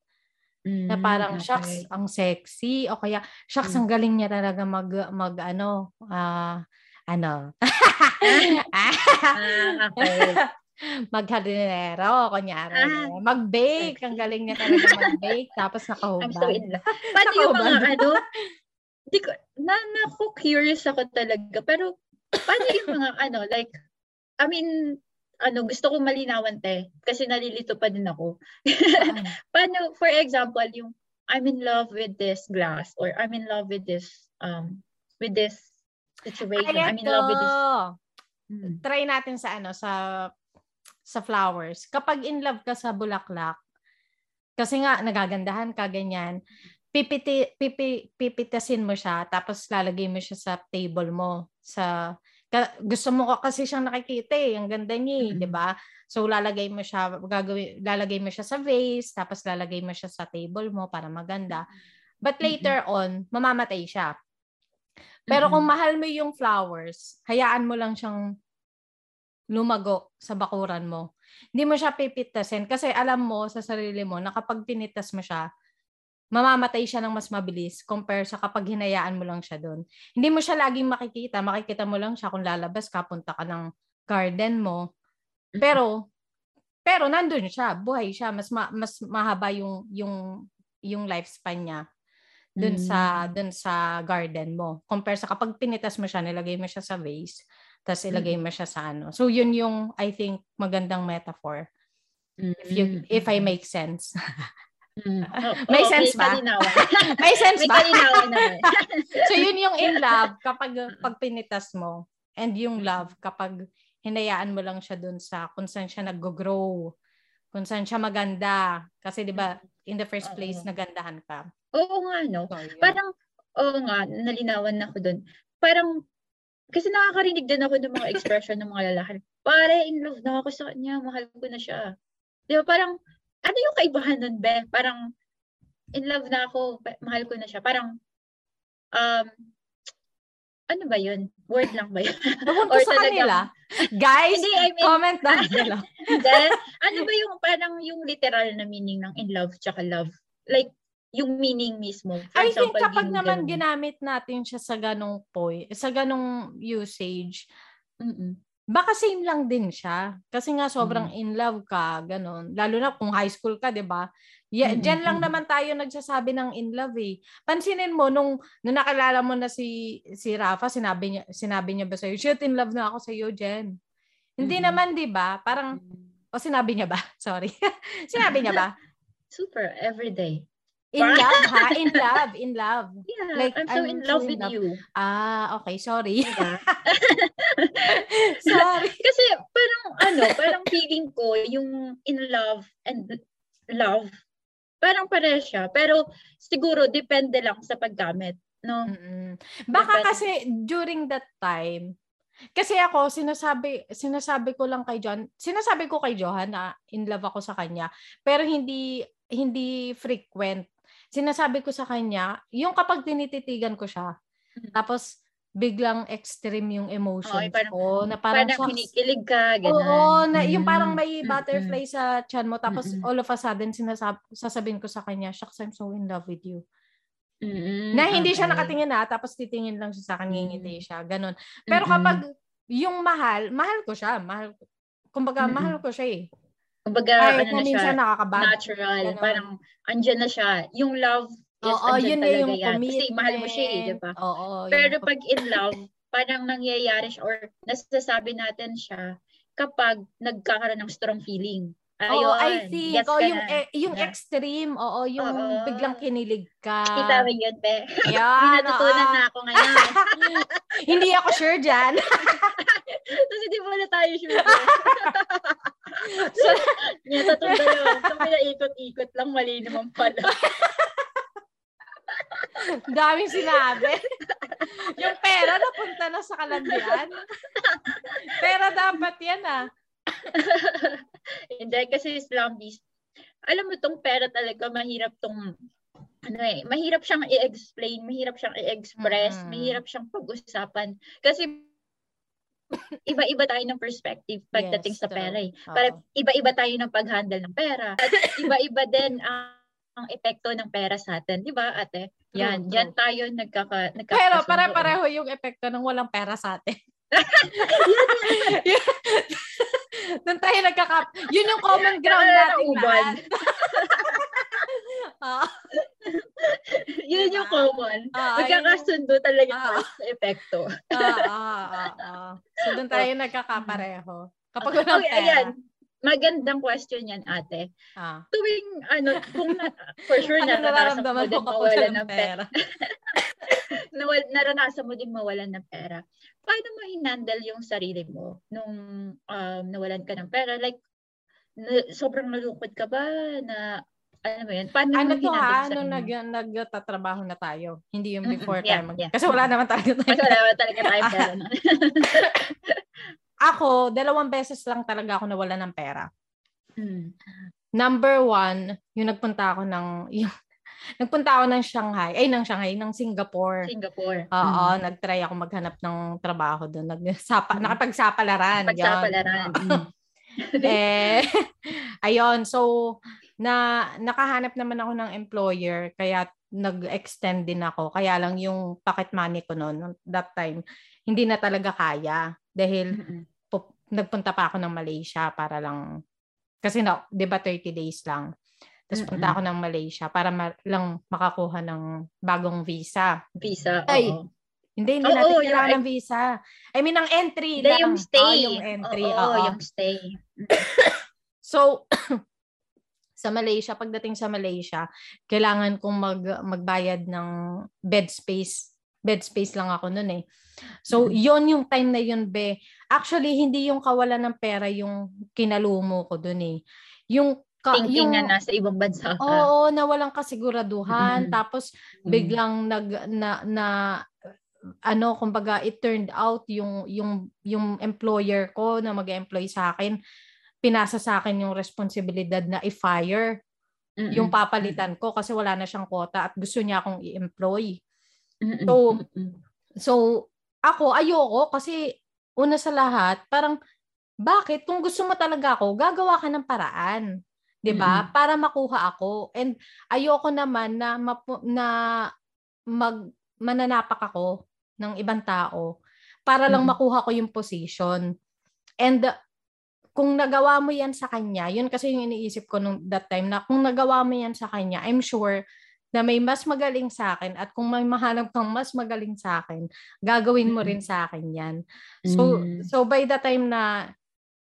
Mm, na parang okay. shucks ang sexy o kaya shucks mm. ang galing niya talaga mag mag ano uh, ano. ah, okay maghardinero, kunyari. Ah, mag-bake. Ang galing niya talaga mag-bake. Tapos nakahubad. I'm so in love. Paano yung mga ano? Di ko, na, na ko curious ako talaga. Pero, paano yung mga ano, like, I mean, ano, gusto ko malinawan te. Kasi nalilito pa din ako. paano, for example, yung I'm in love with this glass or I'm in love with this, um, with this situation. Ay, I'm in love with this. Hmm. Try natin sa ano, sa sa flowers. Kapag in love ka sa bulaklak, kasi nga nagagandahan ka ganyan, pipiti, pipi, pipitasin mo siya tapos lalagay mo siya sa table mo sa ka, gusto mo kasi siyang nakikita eh, ang ganda niya, mm-hmm. 'di ba? So lalagay mo siya gagawin lalagay mo siya sa vase tapos lalagay mo siya sa table mo para maganda. But later mm-hmm. on, mamamatay siya. Pero mm-hmm. kung mahal mo yung flowers, hayaan mo lang siyang lumago sa bakuran mo. Hindi mo siya pipitasin kasi alam mo sa sarili mo na kapag pinitas mo siya, mamamatay siya ng mas mabilis compare sa kapag hinayaan mo lang siya doon. Hindi mo siya laging makikita. Makikita mo lang siya kung lalabas ka, punta ka ng garden mo. Pero, pero nandun siya, buhay siya, mas ma, mas mahaba yung yung yung lifespan niya dun mm. sa dun sa garden mo. Compare sa kapag pinitas mo siya, nilagay mo siya sa vase, tapos ilagay mo siya sa ano. So yun yung I think magandang metaphor. Mm-hmm. If you if I make sense. Mm. Oh, may oh, sense ba? may sense ba? May so yun yung in love kapag pag pinitas mo and yung love kapag hinayaan mo lang siya dun sa kung saan siya nag-grow, kung saan siya maganda. Kasi 'di ba, in the first place nagandahan ka. Oo nga no. So, Parang oo nga, nalinawan na ako dun. Parang kasi nakakarinig din ako ng mga expression ng mga lalaki. Pare, in love na ako sa kanya, mahal ko na siya. Di ba, parang, ano yung kaibahan nun, Be? Parang, in love na ako, mahal ko na siya. Parang, um, ano ba yun? Word lang ba yun? Or sa talaga, kanila. Guys, hindi, I mean, comment down below. then, ano ba yung parang yung literal na meaning ng in love tsaka love? Like, yung meaning mismo. For I example, think kapag naman ganun. ginamit natin siya sa ganong point, sa ganong usage, mm baka same lang din siya. Kasi nga sobrang mm in love ka, ganon. Lalo na kung high school ka, di ba? Yeah, mm-hmm. Diyan lang naman tayo nagsasabi ng in love eh. Pansinin mo nung nung nakilala mo na si si Rafa, sinabi niya sinabi niya ba sa iyo, "Shit, in love na ako sa iyo, Jen." Hindi mm-hmm. naman, 'di ba? Parang o sinabi niya ba? Sorry. sinabi niya ba? Super every day. In love, ha? In love, in love. Yeah, like, I'm so I'm in love so with love. you. Ah, okay. Sorry. Yeah. sorry. Kasi parang ano, parang feeling ko yung in love and love, parang pare siya. Pero siguro depende lang sa paggamit. No? Mm-mm. Baka depende. kasi during that time, kasi ako, sinasabi, sinasabi ko lang kay John, sinasabi ko kay Johan na in love ako sa kanya, pero hindi hindi frequent sinasabi ko sa kanya, yung kapag tinititigan ko siya, mm-hmm. tapos biglang extreme yung emotions oh, parang, ko na parang, parang kinikilig ka ganun. Oo, na yung parang may butterfly mm-hmm. sa chan mo tapos mm-hmm. all of a sudden sinasab sasabihin ko sa kanya, "Shucks, I'm so in love with you." Mm-hmm. Na hindi okay. siya nakatingin na tapos titingin lang siya sa akin, ngingiti siya, ganun. Pero kapag yung mahal, mahal ko siya, mahal kumbaga mm-hmm. mahal ko siya eh. Kumbaga, Ay, ano na siya, natural. Ganun. Parang, andyan na siya. Yung love is Oo, andyan yun talaga yung yan. Kasi mahal mo siya eh, di ba? Oo, Pero pag in love, parang nangyayari siya or nasasabi natin siya kapag nagkakaroon ng strong feeling. Ayun. Oo, I think. Yes oh, yung, eh, yung yeah. extreme. Oo, yung Oo. biglang kinilig ka. Kita mo yun, be. Yan. May natutunan na ako ngayon. Hindi ako sure dyan. Tapos hindi mo na tayo sure. so, niya tatong dalawa. So, ikot-ikot lang, mali naman pala. Daming sinabi. yung pera napunta na sa kalandian. pera dapat yan ah. Hindi, kasi Islamist. Alam mo tong pera talaga, mahirap tong ano eh, mahirap siyang i-explain, mahirap siyang i-express, mm. mahirap siyang pag-usapan. Kasi iba-iba tayo ng perspective pagdating yes, sa pera eh. Para iba-iba tayo ng pag-handle ng pera. At iba-iba din ang, ang epekto ng pera sa atin, 'di ba, Ate? Yan, true, diyan tayo nagkaka, nagkaka Pero pare-pareho yung epekto ng walang pera sa atin. Doon tayo nagkaka... Yun yung common ground natin lahat. uh, Yun yung common. Uh, Magkakasundo talaga uh, sa epekto. Oo, oo, oo. So, doon tayo nagkakapareho. Kapag walang okay, pera. Ayan. Magandang question yan, ate. Ah. Tuwing, ano, kung na, for sure ano naranasan mo din mawalan ng pera. Nawal, naranasan mo din mawalan ng pera. Paano mo hinandle yung sarili mo nung um, nawalan ka ng pera? Like, na, sobrang nalungkot ka ba na ano mo yun? Paano ano to ha? Nung nag, nagtatrabaho na tayo. Hindi yung before mm-hmm. yeah, time. Yeah. Kasi wala naman talaga tayo. Kasi wala naman talaga tayo ako, dalawang beses lang talaga ako nawala ng pera. Mm. Number one, yung nagpunta ako ng, yung, nagpunta ako ng Shanghai, ay ng Shanghai, ng Singapore. Singapore. Oo, mm. nag-try ako maghanap ng trabaho doon. Nagsapa, mm. Nakapagsapalaran. Napagsapalaran. eh, ayun, so, na nakahanap naman ako ng employer kaya nag-extend din ako. Kaya lang yung pocket money ko noon that time hindi na talaga kaya dahil pu- nagpunta pa ako ng Malaysia para lang kasi na 'di ba 30 days lang. Tapos punta ako ng Malaysia para ma- lang makakuha ng bagong visa. Visa. Ay, oo. Hindi, hindi oh, natin oh, kailangan ng visa. I mean, ang entry lang. Yung stay. Oh, yung entry. Oo, oh, oh, yung stay. so, sa Malaysia, pagdating sa Malaysia, kailangan kong mag, magbayad ng bed space. Bed space lang ako noon eh. So, mm-hmm. yon yung time na yun, be. Actually, hindi yung kawalan ng pera yung kinalumo ko doon eh. Yung ka, Thinking yung, na nasa ibang bansa ka. Oo, na walang kasiguraduhan. Mm-hmm. Tapos, biglang nag, na, na, ano, kumbaga, it turned out yung, yung, yung employer ko na mag-employ sa akin, pinasa sa akin yung responsibilidad na i-fire Mm-mm. yung papalitan ko kasi wala na siyang quota at gusto niya akong i-employ. Mm-mm. So, so ako ayoko kasi una sa lahat, parang bakit kung gusto mo talaga ako, gagawa ka ng paraan. 'Di ba? Mm-hmm. Para makuha ako. And ayoko naman na mapu- na mag mananapak ako ng ibang tao para lang mm-hmm. makuha ko yung position. And kung nagawa mo yan sa kanya, yun kasi yung iniisip ko nung that time na kung nagawa mo yan sa kanya, I'm sure na may mas magaling sa akin at kung may mahanap kang mas magaling sa akin, gagawin mo rin sa akin yan. So mm. so by the time na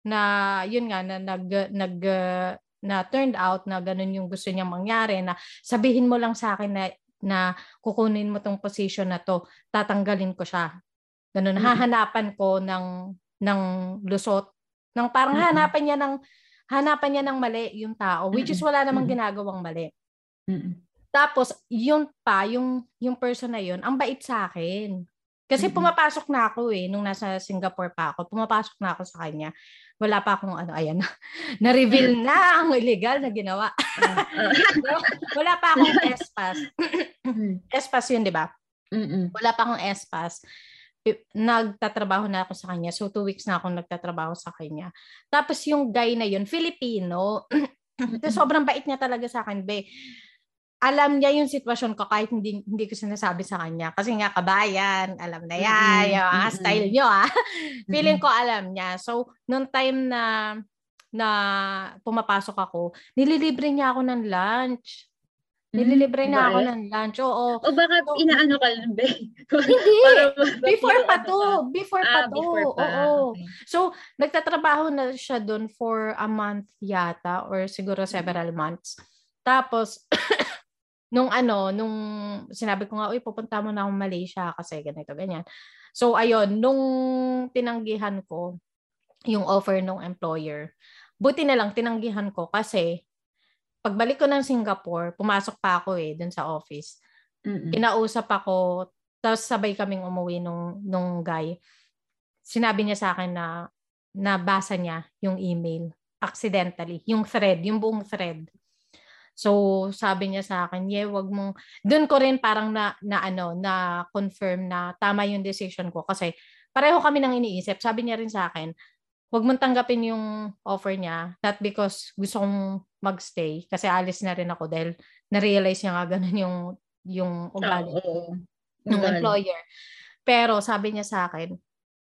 na yun nga na nag nag uh, na turned out na ganun yung gusto niya mangyari na sabihin mo lang sa akin na na kukunin mo tong position na to, tatanggalin ko siya. Ganun, mm-hmm. hahanapan ko ng ng lusot, ng parang mm-hmm. hanapan niya ng hanapan niya ng mali yung tao, which is wala namang mm-hmm. ginagawang mali. Mm-hmm. Tapos, yun pa, yung, yung person na yun, ang bait sa akin. Kasi mm-hmm. pumapasok na ako eh, nung nasa Singapore pa ako, pumapasok na ako sa kanya. Wala pa akong ano, ayan, na-reveal na ang illegal na ginawa. Wala pa akong S-pass. S-pass yun, di ba? Wala pa akong S-pass nagtatrabaho na ako sa kanya. So, two weeks na akong nagtatrabaho sa kanya. Tapos yung guy na yun, Filipino. sobrang bait niya talaga sa akin, be. Alam niya yung sitwasyon ko kahit hindi hindi ko sinasabi sa kanya. Kasi nga, kabayan, alam na yan, mm-hmm. yung mga style niyo, ah. Feeling ko alam niya. So, nung time na na pumapasok ako, nililibre niya ako ng lunch. Nililibre na ako ng lunch. Oo. O baka so, inaano ka lang, be? Hindi. before pa to. Before ah, pa to. Before pa. Oo. Okay. So, nagtatrabaho na siya doon for a month yata or siguro several months. Tapos, nung ano, nung sinabi ko nga, uy, pupunta mo na akong Malaysia kasi ganito, ganyan. So, ayun, nung tinanggihan ko yung offer ng employer, buti na lang tinanggihan ko kasi pagbalik ko ng Singapore, pumasok pa ako eh dun sa office. Mm-mm. Kinausap ako, tapos sabay kaming umuwi nung, nung guy. Sinabi niya sa akin na nabasa niya yung email accidentally, yung thread, yung buong thread. So, sabi niya sa akin, yeah, wag mong, doon ko rin parang na, na ano, na confirm na tama yung decision ko kasi pareho kami nang iniisip. Sabi niya rin sa akin, wag mong tanggapin yung offer niya not because gusto kong magstay kasi alis na rin ako dahil na-realize niya nga ganun yung yung ugali oh, oh. ng employer. Pero sabi niya sa akin,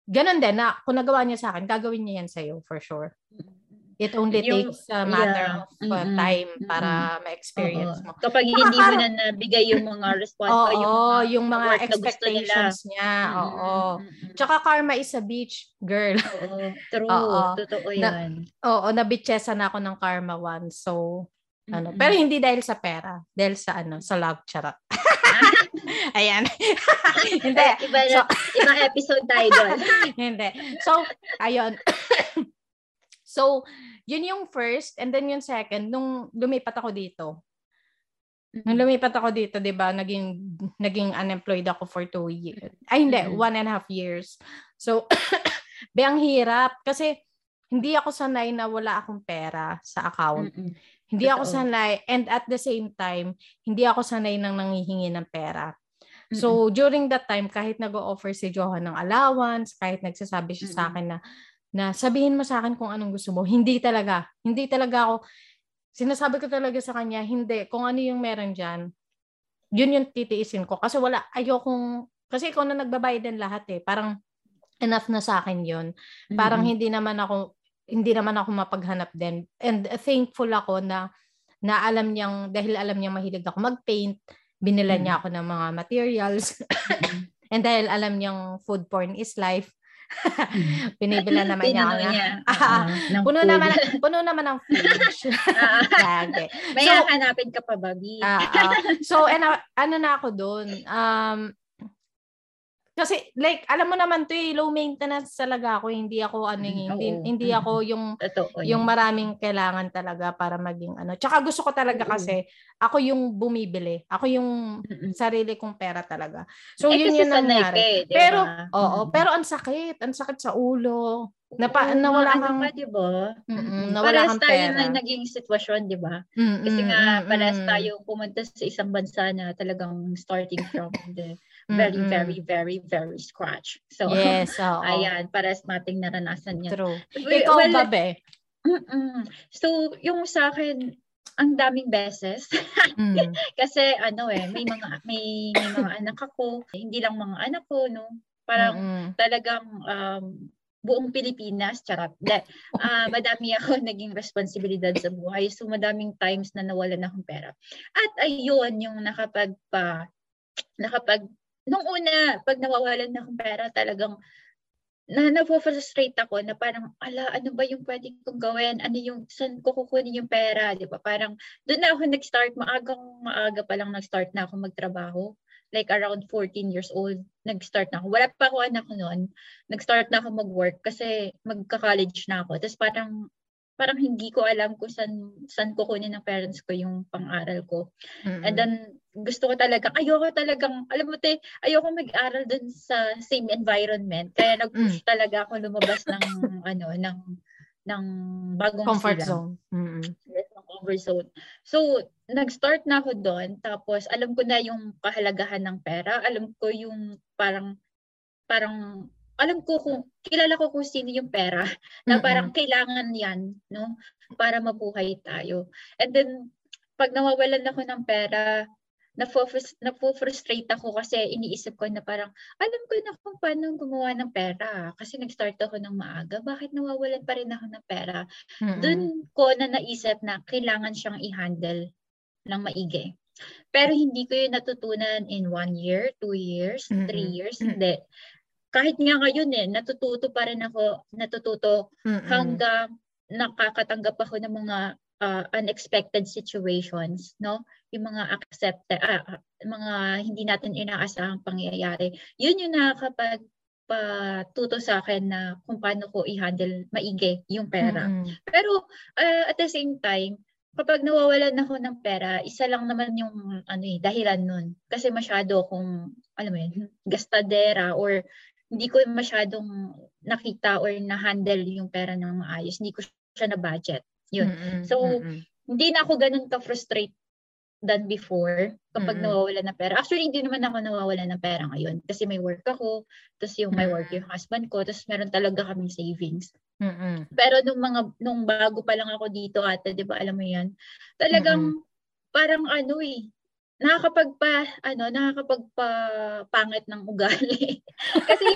ganun din na kung nagawa niya sa akin, gagawin niya yan sa'yo for sure. It only yung, takes a matter yeah. of uh, mm-hmm. time mm-hmm. para ma-experience mo. Kapag hindi mo na nabigay yung mga response Oo, yung mga, yung mga expectations niya. Mm-hmm. Oo. Mm-hmm. Tsaka karma is a beach, girl. Oo. True. Oo. Totoo yan. Na, oo, nabitchesa na ako ng karma once. So, ano, mm-hmm. pero hindi dahil sa pera, dahil sa ano, sa love charot. Ayan. hindi. Iba, so, ibang episode tayo doon. hindi. So, ayun. So, yun yung first. And then yung second, nung lumipat ako dito. Nung lumipat ako dito, di ba, naging, naging unemployed ako for two years. Ay, hindi, mm-hmm. one and a half years. So, be, ang hirap. Kasi, hindi ako sanay na wala akong pera sa account. Mm-hmm. Hindi ako sanay. And at the same time, hindi ako sanay nang nangihingi ng pera. So, during that time, kahit nag-offer si Johan ng allowance, kahit nagsasabi siya mm-hmm. sa akin na na sabihin mo sa akin kung anong gusto mo. Hindi talaga. Hindi talaga ako, sinasabi ko talaga sa kanya, hindi. Kung ano yung meron dyan, yun yung titiisin ko. Kasi wala, ayokong, kasi ikaw na nagbabayad din lahat eh. Parang enough na sa akin yun. Parang mm-hmm. hindi naman ako, hindi naman ako mapaghanap din. And thankful ako na, na alam niyang, dahil alam niyang mahilig ako mag-paint, binila mm-hmm. niya ako ng mga materials. And dahil alam niyang food porn is life, Binibila naman niya. niya. Uh, puno food. naman puno naman ng fridge. Lagi. May so, hanapin ka pa, Babi. uh, uh, so, and, uh, ano na ako doon? Um, kasi like alam mo naman 'to eh, low maintenance talaga ako, hindi ako ano mm, hindi Oo. hindi ako yung Totoo, yung maraming kailangan talaga para maging ano. Tsaka gusto ko talaga Oo. kasi ako yung bumibili. Ako yung Mm-mm. sarili kong pera talaga. So eh, yun yun nangyari. Eh, pero oo, mm. pero ang sakit, ang sakit sa ulo. Na pa, na wala kang, pa, di ba? Nawala kang tayo pera. na naging sitwasyon, di ba? Kasi nga, parehas tayo pumunta sa isang bansa na talagang starting from the very, mm-hmm. very, very, very scratch. So, yes, ayan, pares mating naranasan niya. True. Ikaw well, ba, be? Mm-mm. So, yung sa akin, ang daming beses. mm. Kasi ano eh, may mga may, may mga anak ako, hindi lang mga anak ko, no. Parang mm-hmm. talagang um, buong Pilipinas, charot. De, uh, madami ako naging responsibilidad sa buhay. So madaming times na nawalan akong pera. At ayun, yung nakapagpa nakapag nung una, pag nawawalan na akong pera, talagang na na-frustrate ako na parang, ala, ano ba yung pwede kong gawin? Ano yung, saan ko kukunin yung pera? Di ba? Parang, doon na ako nag-start, maagang maaga pa lang nag-start na ako magtrabaho. Like around 14 years old, nag-start na ako. Wala pa ako anak noon. Nag-start na ako mag-work kasi magka-college na ako. Tapos parang parang hindi ko alam kung saan, saan kukunin ng parents ko yung pang-aral ko. Mm-hmm. And then, gusto ko talaga, ayoko talagang, alam mo te, ayoko mag-aral dun sa same environment. Kaya nag-push mm. talaga ako lumabas ng, ano, ng, ng bagong comfort sila. zone. Mm-hmm. Yes, comfort zone. So, nag-start na ako doon. Tapos, alam ko na yung kahalagahan ng pera. Alam ko yung parang, parang alam ko kung kilala ko kung sino yung pera na parang mm-hmm. kailangan yan no para mabuhay tayo and then pag nawawalan ako ng pera na-frustrate ako kasi iniisip ko na parang alam ko na kung paano gumawa ng pera kasi nag-start ako ng maaga bakit nawawalan pa rin ako ng pera mm-hmm. doon ko na naisip na kailangan siyang i-handle ng maigi pero hindi ko yun natutunan in one year, two years, mm-hmm. three years. Mm-hmm. Hindi kahit nga ngayon eh, natututo pa rin ako, natututo Mm-mm. hanggang nakakatanggap ako ng mga uh, unexpected situations, no? Yung mga accepted, uh, mga hindi natin inaasahang pangyayari. Yun yung nakakapag patuto sa akin na kung paano ko i-handle maigi yung pera. Mm-hmm. Pero uh, at the same time, kapag nawawalan ako ng pera, isa lang naman yung ano eh, dahilan nun. Kasi masyado akong, alam mo yun, gastadera or hindi ko masyadong nakita or na-handle yung pera ng maayos. Hindi ko siya na-budget. Yun. Mm-hmm. So, mm-hmm. hindi na ako ganun ka-frustrate than before kapag mm-hmm. nawawala ng pera. Actually, hindi naman ako nawawala ng pera ngayon kasi may work ako, tapos yung may work yung husband ko, tapos meron talaga kaming savings. Mm-hmm. Pero nung mga nung bago pa lang ako dito ate, 'di ba, alam mo 'yan. Talagang mm-hmm. parang ano eh, nakakapagpa ano nakakapagpa pangit ng ugali kasi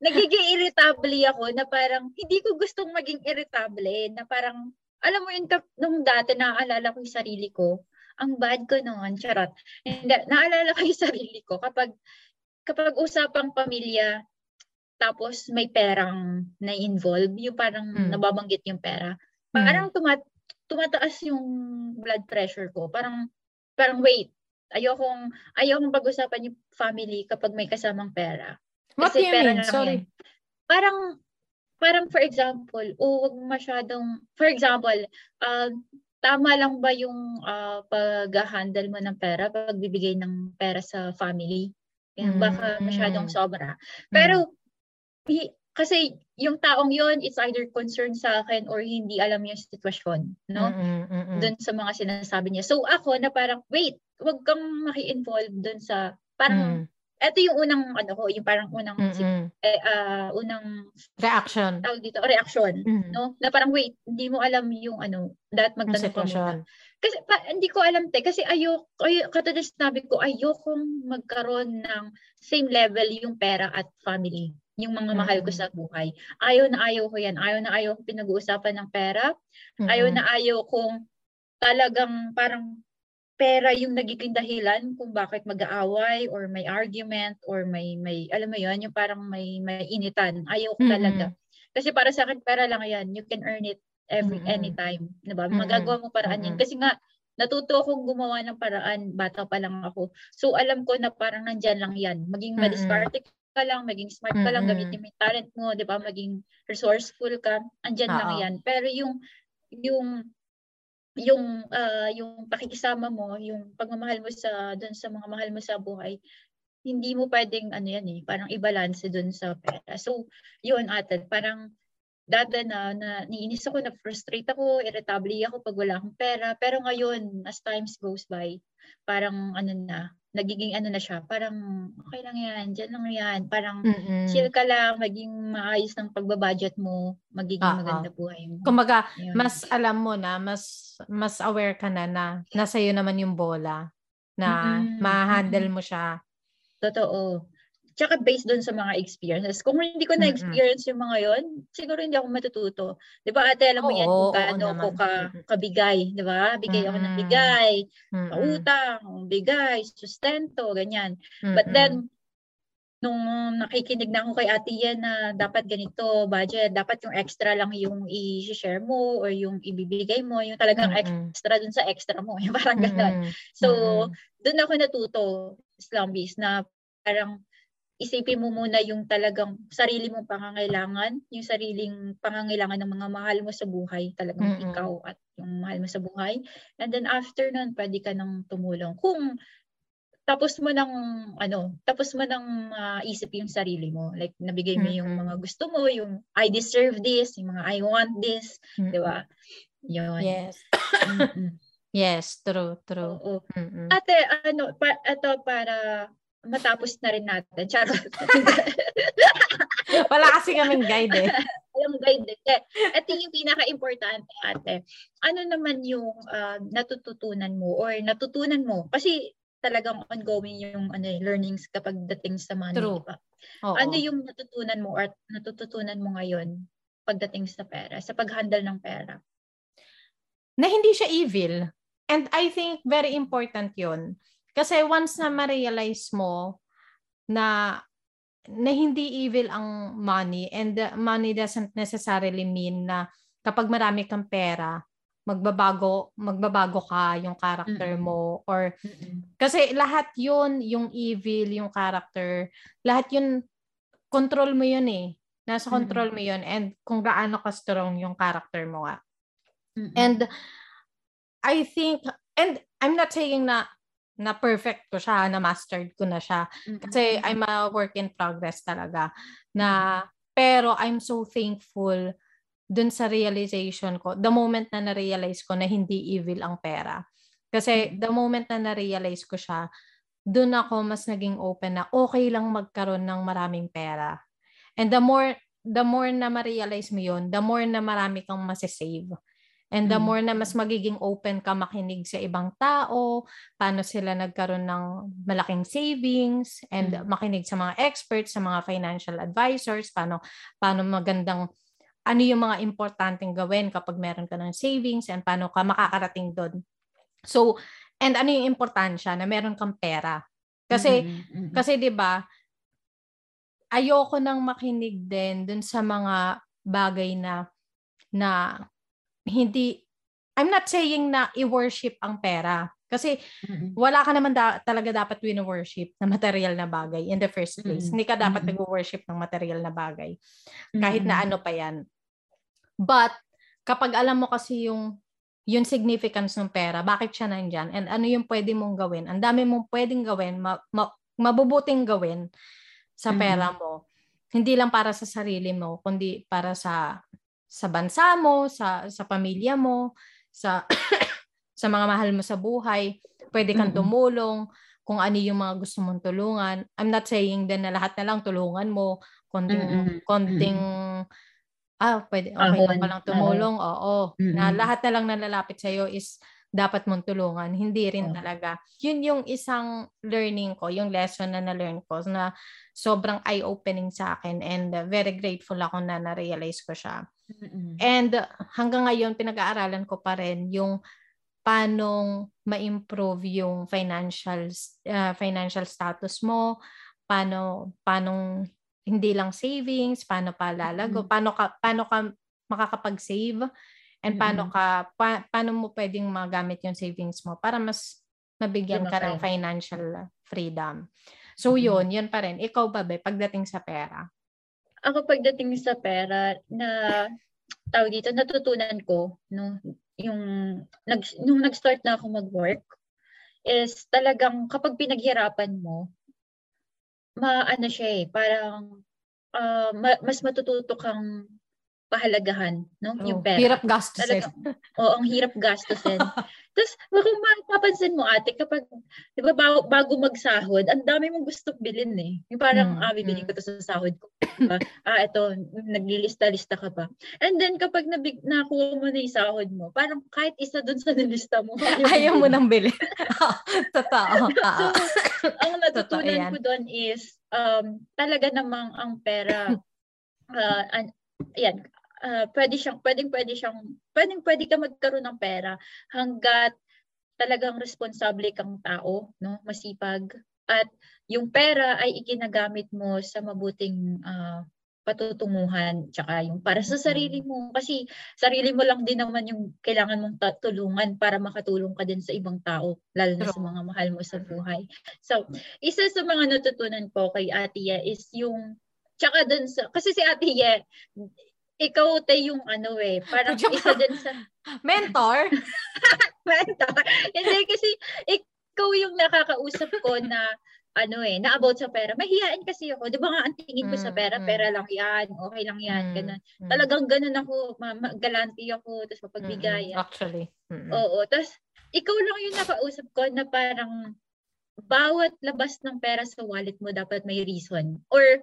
nagiging irritable ako na parang hindi ko gustong maging irritable na parang alam mo yun nung dati naaalala ko yung sarili ko ang bad ko noon charot hindi naalala ko yung sarili ko kapag kapag usapang pamilya tapos may perang na involve yung parang hmm. nababanggit yung pera parang hmm. tumat tumataas yung blood pressure ko parang parang wait ayokong ayokong pag-usapan yung family kapag may kasamang pera. What Kasi pera mean? Sorry. Yan. Parang parang for example, o oh, wag masyadong for example, uh, tama lang ba yung uh, pag-handle mo ng pera, pagbibigay ng pera sa family? Yan, mm-hmm. baka masyadong sobra. Pero mm-hmm. kasi yung taong yon it's either concerned sa akin or hindi alam yung sitwasyon, no? Mm-hmm. Doon sa mga sinasabi niya. So ako na parang, wait, wag kang maki-involve doon sa parang mm. Ito yung unang ano ko, yung parang unang mm-hmm. eh, uh, unang reaction. Tawag dito, reaction, mm-hmm. no? Na parang wait, hindi mo alam yung ano, dapat magtanong ka muna. Kasi pa, hindi ko alam te kasi ayok ay katulad sabi ko ayokong magkaroon ng same level yung pera at family yung mga mm-hmm. mahal ko sa buhay. Ayaw na ayaw ko yan. Ayaw na ayaw ko pinag-uusapan ng pera. Mm-hmm. Ayaw na ayaw kong talagang parang pera yung nagiging dahilan kung bakit mag-aaway or may argument or may may alam mo yon yung parang may may initan ayaw ko talaga mm-hmm. kasi para sa akin pera lang yan you can earn it every mm-hmm. anytime di ba magagawa mo paraan mm-hmm. yan kasi nga natuto akong gumawa ng paraan bata pa lang ako so alam ko na parang nandiyan lang yan maging mm-hmm. madiskarte ka lang maging smart ka lang mm-hmm. gamitin mo yung talent mo di ba maging resourceful ka andyan Uh-oh. lang yan pero yung yung yung uh, yung pakikisama mo, yung pagmamahal mo sa doon sa mga mahal mo sa buhay, hindi mo pwedeng ano yan eh, parang i-balance doon sa pera. So, yun ate, parang dati na, na niinis ako, na-frustrate ako, irritable ako pag wala akong pera. Pero ngayon, as times goes by, parang ano na, nagiging ano na siya, parang okay lang yan, dyan lang yan. Parang Mm-mm. chill ka lang, maging maayos ng pagbabudget mo, magiging Uh-oh. maganda buhay mo. Kumbaga, Yun. mas alam mo na, mas mas aware ka na na nasa iyo naman yung bola na mm-hmm. ma-handle mo siya. Totoo. Tsaka based doon sa mga experiences. Kung hindi ko na-experience yung mga yon, siguro hindi ako matututo. 'Di ba? Ate, alam mo yan kung gaano ako ka, kabigay, 'di ba? Bigay ako ng bigay, mm-hmm. pautang, bigay, sustento, ganyan. Mm-hmm. But then nung nakikinig na ako kay Ate Yan na dapat ganito, budget, dapat yung extra lang yung i-share mo or yung ibibigay mo, yung talagang mm-hmm. extra dun sa extra mo, yung parang gano'n. Mm-hmm. So, mm-hmm. dun ako natuto, Slumbies, na parang isipin mo muna yung talagang sarili mong pangangailangan, yung sariling pangangailangan ng mga mahal mo sa buhay, talagang mm-hmm. ikaw at yung mahal mo sa buhay. And then after nun, pwede ka nang tumulong. Kung tapos mo nang ano, tapos mo nang uh, isip yung sarili mo. Like nabigay mo mm-hmm. yung mga gusto mo, yung I deserve this, yung mga I want this, mm-hmm. 'di ba? Yun. Yes. mm-hmm. Yes, true, true. Oo. Mm-hmm. Ate, ano, pa, ito para matapos na rin natin. Charot. Wala kasi kaming guide eh. Walang guide eh. Ito yung pinaka-importante ate. Ano naman yung uh, natututunan mo or natutunan mo? Kasi talagang ongoing yung ano eh, learnings kapag dating sa money. True. Diba? Ano yung natutunan mo or natututunan mo ngayon pagdating sa pera, sa pag-handle ng pera? Na hindi siya evil. And I think very important yon kasi once na ma-realize mo na na hindi evil ang money and money doesn't necessarily mean na kapag marami kang pera magbabago magbabago ka yung character mm-hmm. mo or mm-hmm. kasi lahat yun yung evil yung character lahat yun control mo yun eh nasa control mm-hmm. mo yun and kung gaano ka strong yung character mo nga mm-hmm. and I think and I'm not saying na na perfect ko siya, na mastered ko na siya. Kasi I'm a work in progress talaga. Na, pero I'm so thankful dun sa realization ko, the moment na na-realize ko na hindi evil ang pera. Kasi the moment na na-realize ko siya, dun ako mas naging open na okay lang magkaroon ng maraming pera. And the more the more na ma-realize mo yun, the more na marami kang masisave. And the mm. more na mas magiging open ka makinig sa ibang tao, paano sila nagkaroon ng malaking savings and mm. makinig sa mga experts, sa mga financial advisors, paano paano magandang ano yung mga importanteng gawin kapag meron ka ng savings and paano ka makakarating doon. So, and ano yung importansya na meron kang pera. Kasi mm-hmm. kasi 'di ba? Ayoko nang makinig din dun sa mga bagay na na hindi I'm not saying na i-worship ang pera. Kasi mm-hmm. wala ka naman da- talaga dapat wino-worship na material na bagay in the first place. Mm-hmm. Hindi ka dapat mm-hmm. nag-worship ng material na bagay. Kahit mm-hmm. na ano pa yan. But, kapag alam mo kasi yung yung significance ng pera, bakit siya nandyan, and ano yung pwede mong gawin, ang dami mong pwedeng gawin, ma- ma- mabubuting gawin sa pera mm-hmm. mo. Hindi lang para sa sarili mo, kundi para sa sa bansa mo, sa sa pamilya mo, sa sa mga mahal mo sa buhay. Pwede kang tumulong kung ano yung mga gusto mong tulungan. I'm not saying din na lahat na lang tulungan mo, konting mm-hmm. konting ah, pwede okay lang lang tumulong. Oo. Mm-hmm. Na lahat na lang na lalapit sa iyo is dapat mong tulungan. Hindi rin talaga. Yun yung isang learning ko, yung lesson na na-learn ko na sobrang eye-opening sa akin and very grateful ako na na-realize ko siya. Mm-hmm. And hanggang ngayon, pinag-aaralan ko pa rin yung paano ma-improve yung financial uh, financial status mo, paano paano hindi lang savings, paano pa lalago, mm-hmm. paano ka paano ka makakapag-save and paano ka pa, paano mo pwedeng magamit yung savings mo para mas mabigyan ka ng financial freedom. So mm-hmm. yun, yun pa rin. Ikaw ba ba pagdating sa pera? Ako pagdating sa pera na tawag dito natutunan ko no yung nag nung nag-start na ako mag-work is talagang kapag pinaghirapan mo maano siya eh parang uh, ma- mas matututo kang pahalagahan, no? Oh, yung pera. Hirap gastusin. Oo, ang hirap gastusin. Tapos, kung mapapansin mo ate, kapag, di ba, bago, bago magsahod, ang dami mong gusto bilhin eh. Yung parang, mm, ah, bibili mm. ko to sa sahod ko. Diba? ah, ito, naglilista-lista ka pa. And then, kapag nabig, nakuha mo na yung sahod mo, parang kahit isa dun sa nilista mo. Ayaw mo nang bilhin. Totoo. so, ang natutunan ko doon is, um, talaga namang ang pera, uh, an, yan, uh, pwede siyang pwedeng pwede siyang pwedeng pwede ka magkaroon ng pera hangga't talagang responsable kang tao, no? Masipag at yung pera ay iginagamit mo sa mabuting uh, patutunguhan tsaka yung para sa sarili mo kasi sarili mo lang din naman yung kailangan mong tulungan para makatulong ka din sa ibang tao lalo na sa mga mahal mo sa buhay. So, isa sa mga natutunan ko kay Ate Ye is yung tsaka dun sa kasi si Ate Ye ikaw te yung ano eh parang isa din sa mentor mentor hindi kasi ikaw yung nakakausap ko na ano eh, na about sa pera. Mahihain kasi ako. Di ba nga ang tingin ko sa pera, mm, pera lang yan, okay lang yan, mm, ganun. Mm. Talagang ganun ako, galanti ako, tapos mapagbigay. Mm, actually. Oo, tapos ikaw lang yung nakausap ko na parang bawat labas ng pera sa wallet mo dapat may reason. Or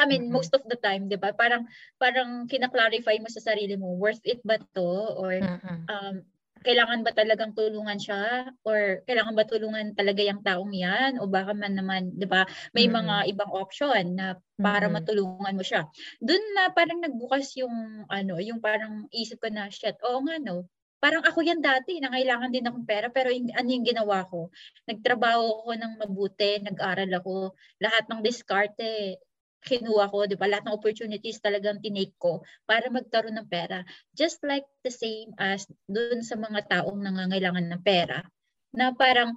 I mean, mm-hmm. most of the time, 'di ba? Parang parang kina-clarify mo sa sarili mo, worth it ba 'to or mm-hmm. um kailangan ba talagang tulungan siya or kailangan ba tulungan talaga yung taong yan o baka man naman 'di ba may mm-hmm. mga ibang option na para mm-hmm. matulungan mo siya doon na parang nagbukas yung ano yung parang isip ko na shit oo nga no parang ako yan dati na kailangan din akong pera pero yung, ano yung ginawa ko nagtrabaho ako ng mabuti nag-aral ako lahat ng diskarte kinuha ko, di ba? Lahat ng opportunities talagang tinake ko para magkaroon ng pera. Just like the same as dun sa mga taong nangangailangan ng pera. Na parang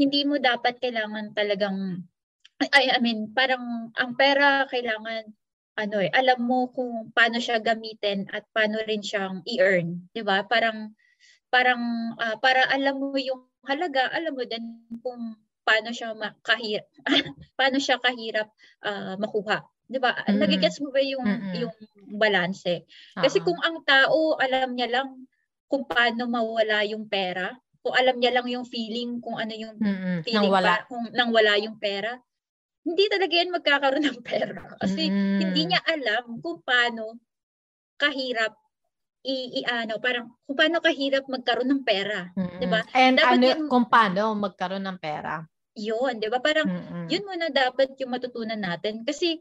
hindi mo dapat kailangan talagang I, I mean, parang ang pera kailangan ano eh, alam mo kung paano siya gamitin at paano rin siyang i-earn, 'di ba? Parang parang uh, para alam mo yung halaga, alam mo din kung paano siya makahirap paano siya kahirap uh, makuha. 'Di ba? Mm-hmm. Nagigets mo ba yung mm-hmm. yung balanse? Kasi uh-huh. kung ang tao alam niya lang kung paano mawala yung pera, kung alam niya lang yung feeling kung ano yung mm-hmm. feeling nang wala. Pa, kung nang wala yung pera, hindi talaga yan magkakaroon ng pera. Kasi mm-hmm. hindi niya alam kung paano kahirap i, i ano, parang kung paano kahirap magkaroon ng pera, mm-hmm. 'di ba? And Dapat ano yung, kung paano magkaroon ng pera? yun, 'di ba? Parang Mm-mm. yun muna dapat yung matutunan natin kasi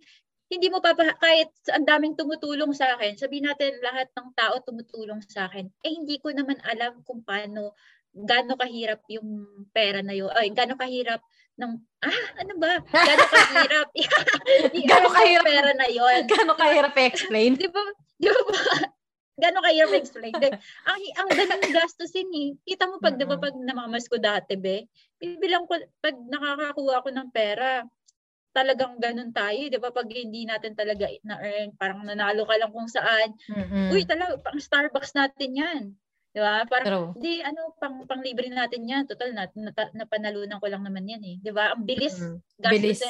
hindi mo pa kahit ang daming tumutulong sa akin, sabi natin lahat ng tao tumutulong sa akin. Eh hindi ko naman alam kung paano gaano kahirap yung pera na yun. Ay, gaano kahirap ng ah, ano ba? Gaano kahirap? gaano kahirap pera na yun? Gaano kahirap i-explain? 'Di ba? 'Di ba? Gano'n kayo explain? Like, ang, ang daming gastusin eh. Kita mo pag, mm-hmm. di ba, pag namamas ko dati, be, bibilang ko, pag nakakakuha ko ng pera, talagang ganun tayo, di ba? Pag hindi natin talaga na-earn, parang nanalo ka lang kung saan. Mm-hmm. Uy, talaga, pang Starbucks natin yan. Di ba? Parang, di, ano, pang, pang libre natin yan. Total, na, na, napanalunan ko lang naman yan eh. Di ba? Ang bilis. Mm-hmm. Bilis.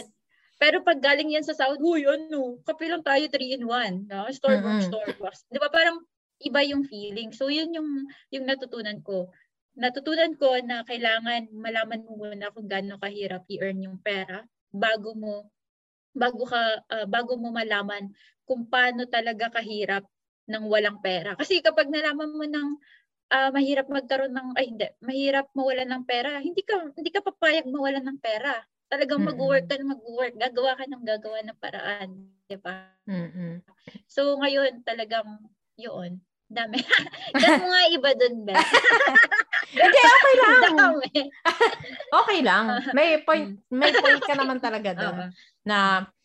Pero pag galing yan sa South, huy, ano, kape lang tayo 3 in 1. No? Starbucks, mm-hmm. Starbucks. Di ba? Parang, iba yung feeling. So yun yung yung natutunan ko. Natutunan ko na kailangan malaman mo muna kung gaano kahirap i-earn yung pera bago mo bago ka uh, bago mo malaman kung paano talaga kahirap ng walang pera. Kasi kapag nalaman mo ng uh, mahirap magkaroon ng ay hindi, mahirap mawalan ng pera, hindi ka hindi ka papayag mawalan ng pera. Talagang mm-hmm. mag-work ka na mag-work, gagawa ka ng gagawa ng paraan, 'di ba? Mm-hmm. So ngayon talagang 'yun. Dami. Mo nga iba dun, Beth. Hindi, okay lang. Dami. okay lang. May point, may point ka naman talaga doon uh-huh. na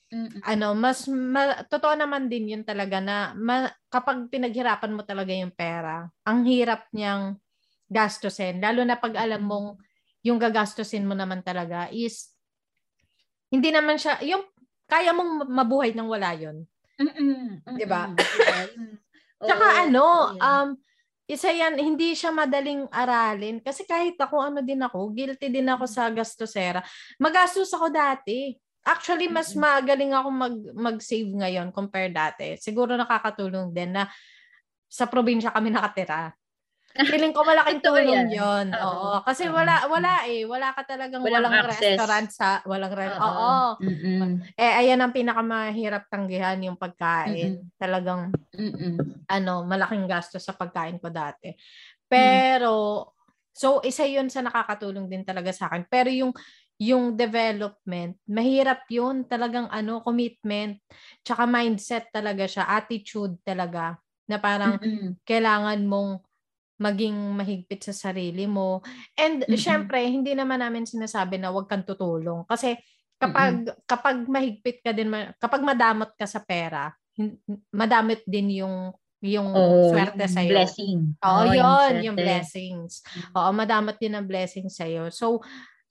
Mm-mm. ano, mas ma, totoo naman din yun talaga na ma, kapag pinaghirapan mo talaga yung pera, ang hirap niyang gastusin. Lalo na pag alam mong yung gagastusin mo naman talaga is hindi naman siya, yung kaya mong mabuhay nang wala yun. Mm-mm. 'Di ba? Tsaka Oo, ano, um, isa yan, hindi siya madaling aralin. Kasi kahit ako, ano din ako, guilty din ako sa gastosera. Magastos ako dati. Actually, mas magaling ako mag, mag-save ngayon compare dati. Siguro nakakatulong din na sa probinsya kami nakatira. Feeling ko malaking tulong yon. Oo. Kasi wala wala eh, wala ka talagang walang, walang restaurant sa walang re- Oo. Oo. Eh ayan ang pinakamahirap tanggihan yung pagkain. Mm-mm. Talagang Mm-mm. ano, malaking gasto sa pagkain ko dati. Pero mm. so isa 'yun sa nakakatulong din talaga sa akin. Pero yung yung development, mahirap yun. Talagang ano, commitment, tsaka mindset talaga siya, attitude talaga, na parang Mm-mm. kailangan mong maging mahigpit sa sarili mo. And mm-hmm. syempre, hindi naman namin sinasabi na huwag kang tutulong kasi kapag mm-hmm. kapag mahigpit ka din kapag madamot ka sa pera, madamot din yung yung oh, swerte sa iyo. Blessing. Oo, oh, yun, yung, yung blessings. Mm-hmm. Oo, madamot din ang blessings sa iyo. So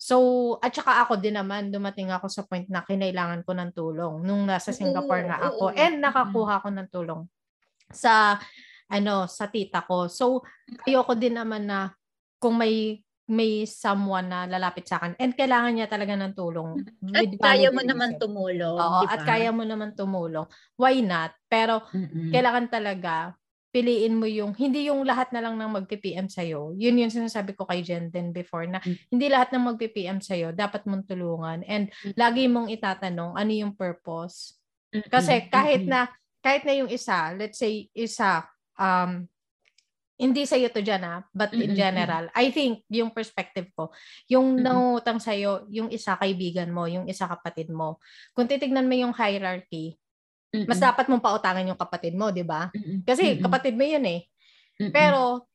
So, at saka ako din naman, dumating ako sa point na kinailangan ko ng tulong nung nasa Singapore na ako. And nakakuha ko ng tulong sa ano sa tita ko. So ayoko din naman na kung may may someone na lalapit sa akin and kailangan niya talaga ng tulong. At kaya mo naman tumulong. Oo, diba? at kaya mo naman tumulong. Why not? Pero Mm-mm. kailangan talaga piliin mo yung hindi yung lahat na lang ng magpi-PM sa iyo. Yun yung sinasabi ko kay Jen din before na mm-hmm. hindi lahat ng magpi-PM sa iyo dapat mong tulungan and mm-hmm. lagi mong itatanong ano yung purpose. Kasi kahit na kahit na yung isa, let's say isa um, hindi sa iyo to dyan ah, but in general, I think yung perspective ko, yung mm-hmm. nangutang sa iyo, yung isa kaibigan mo, yung isa kapatid mo. Kung titignan mo yung hierarchy, mm-hmm. mas dapat mong pautangan yung kapatid mo, 'di ba? Kasi mm-hmm. kapatid mo 'yun eh. Mm-hmm. Pero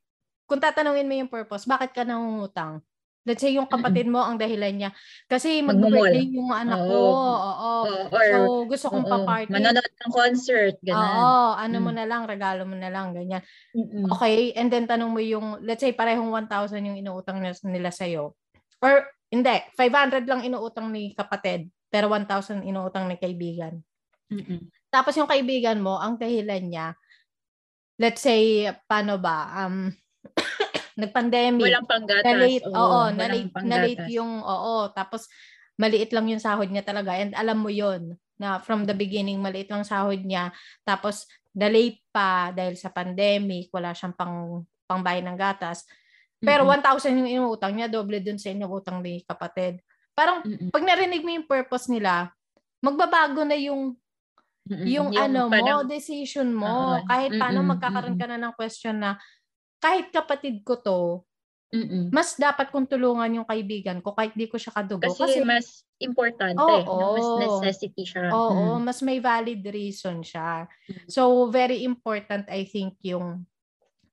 kung tatanungin mo yung purpose, bakit ka nangungutang? Let's say yung kapatid mo ang dahilan niya kasi mag-birthday yung anak ko. Oo. oo. Or, so gusto kong oo. pa-party. Manonood ng concert, ganun. Oo, ano mm. mo na lang, regalo mo na lang, ganyan. Mm-mm. Okay, and then tanong mo yung let's say parehong 1,000 yung inuutang nila sa iyo. Or hindi, 500 lang inuutang ni kapatid, pero 1,000 inuutang ni kaibigan. Mm-mm. Tapos yung kaibigan mo, ang dahilan niya, let's say, paano ba, um, nag-pandemic. Walang panggatas. Na-late, oo, oo na-late, na-late yung, oo, tapos maliit lang yung sahod niya talaga and alam mo yon na from the beginning maliit lang sahod niya tapos na-late pa dahil sa pandemic, wala siyang pang pangbayad ng gatas. Pero mm-hmm. 1,000 yung inuutang niya, doble dun sa inuutang ni kapatid. Parang mm-hmm. pag narinig mo yung purpose nila, magbabago na yung yung, yung ano parang, mo, decision mo. Uh, kahit paano magkakaroon ka na ng question na kahit kapatid ko to, Mm-mm. mas dapat kong tulungan yung kaibigan ko kahit di ko siya kadugo. Kasi, kasi mas importante. Oo, no? Mas necessity siya. Oo, mm. mas may valid reason siya. So, very important I think yung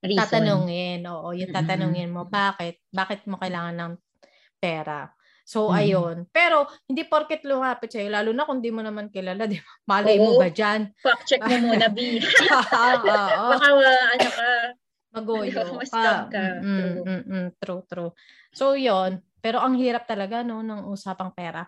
reason. tatanungin. Oo, yung tatanungin mo, bakit? Bakit mo kailangan ng pera? So, mm. ayun. Pero, hindi porket lumapit sa'yo, lalo na kung di mo naman kilala, di ba? Malay Oo. mo ba dyan? Fact check mo muna, B. Baka, ano ka, Magoyo. Mascam ka. Mm, true. Mm, mm, true, true. So, yon Pero ang hirap talaga, no, ng usapang pera.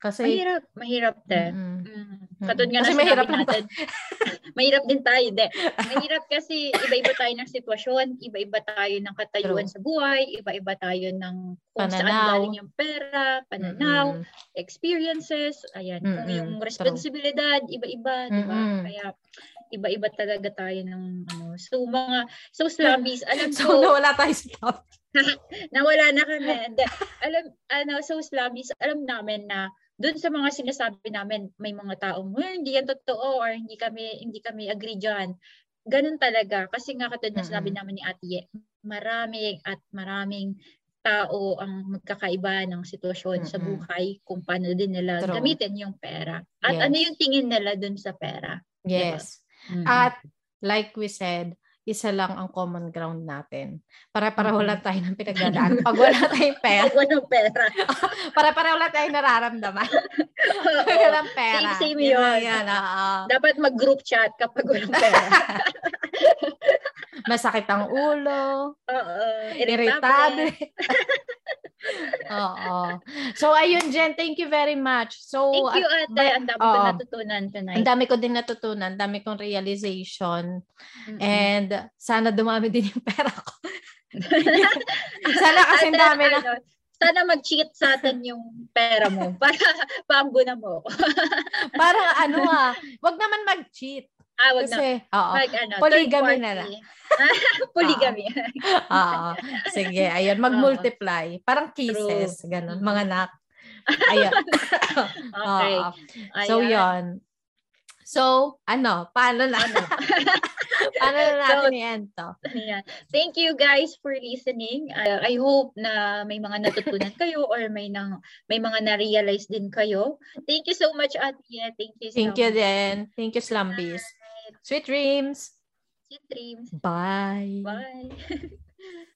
Kasi, mahirap, mahirap din. Mm-hmm. Mm. Katulad nga Kasi mahirap natin. mahirap din tayo, de. Mahirap kasi iba-iba tayo ng sitwasyon, iba-iba tayo ng katayuan True. sa buhay, iba-iba tayo ng kung pananaw. saan galing yung pera, pananaw, mm-hmm. experiences, ayan, mm-hmm. kung yung responsibilidad, iba-iba, mm-hmm. di ba? Kaya iba-iba talaga tayo ng ano. So mga so slumbies, alam ko. so nawala tayo sa top. nawala na kami. De, alam ano so slumbies, alam namin na doon sa mga sinasabi namin, may mga taong, well, hindi yan totoo or hindi kami hindi kami agree diyan. Ganun talaga kasi nga katulad na sinabi namin ni Ate, maraming at maraming tao ang magkakaiba ng sitwasyon mm-hmm. sa buhay kung paano din nila True. gamitin yung pera. At yes. ano yung tingin nila dun sa pera. Yes. Mm-hmm. At like we said, isa lang ang common ground natin. Para-pareho lang tayo ng pinagdadaan. Pag wala tayong pera. Pag walang pera. Para-pareho lang tayo nararamdaman. Pag walang pera. Same, same yun. Yan, uh, Dapat mag-group chat kapag walang pera. Masakit ang ulo. Oo. Irritable. Oo. So, ayun, Jen, thank you very much. So, thank you, Ate. Ang dami ko natutunan tonight. Ang dami ko din natutunan. Ang dami kong realization. Mm-hmm. And sana dumami din yung pera ko. sana kasi dami na. Ano, sana mag-cheat sa atin yung pera mo para paambo na mo. para ano ah, wag naman mag-cheat. Ah, wag Kasi, na. Oo. Mag, ano, polygamy na lang. polygamy. Oo. Sige, ayun, mag-multiply. Parang kisses, ganun, mga nak. Ayun. okay. So, yon So, ano, paano na? Ano? paano na natin so, i-end to? Yeah. Thank you guys for listening. Uh, I hope na may mga natutunan kayo or may nang may mga na-realize din kayo. Thank you so much, Ate. Thank you so Thank you din. Thank you, Slumbies. Sweet dreams. Sweet dreams. Bye. Bye.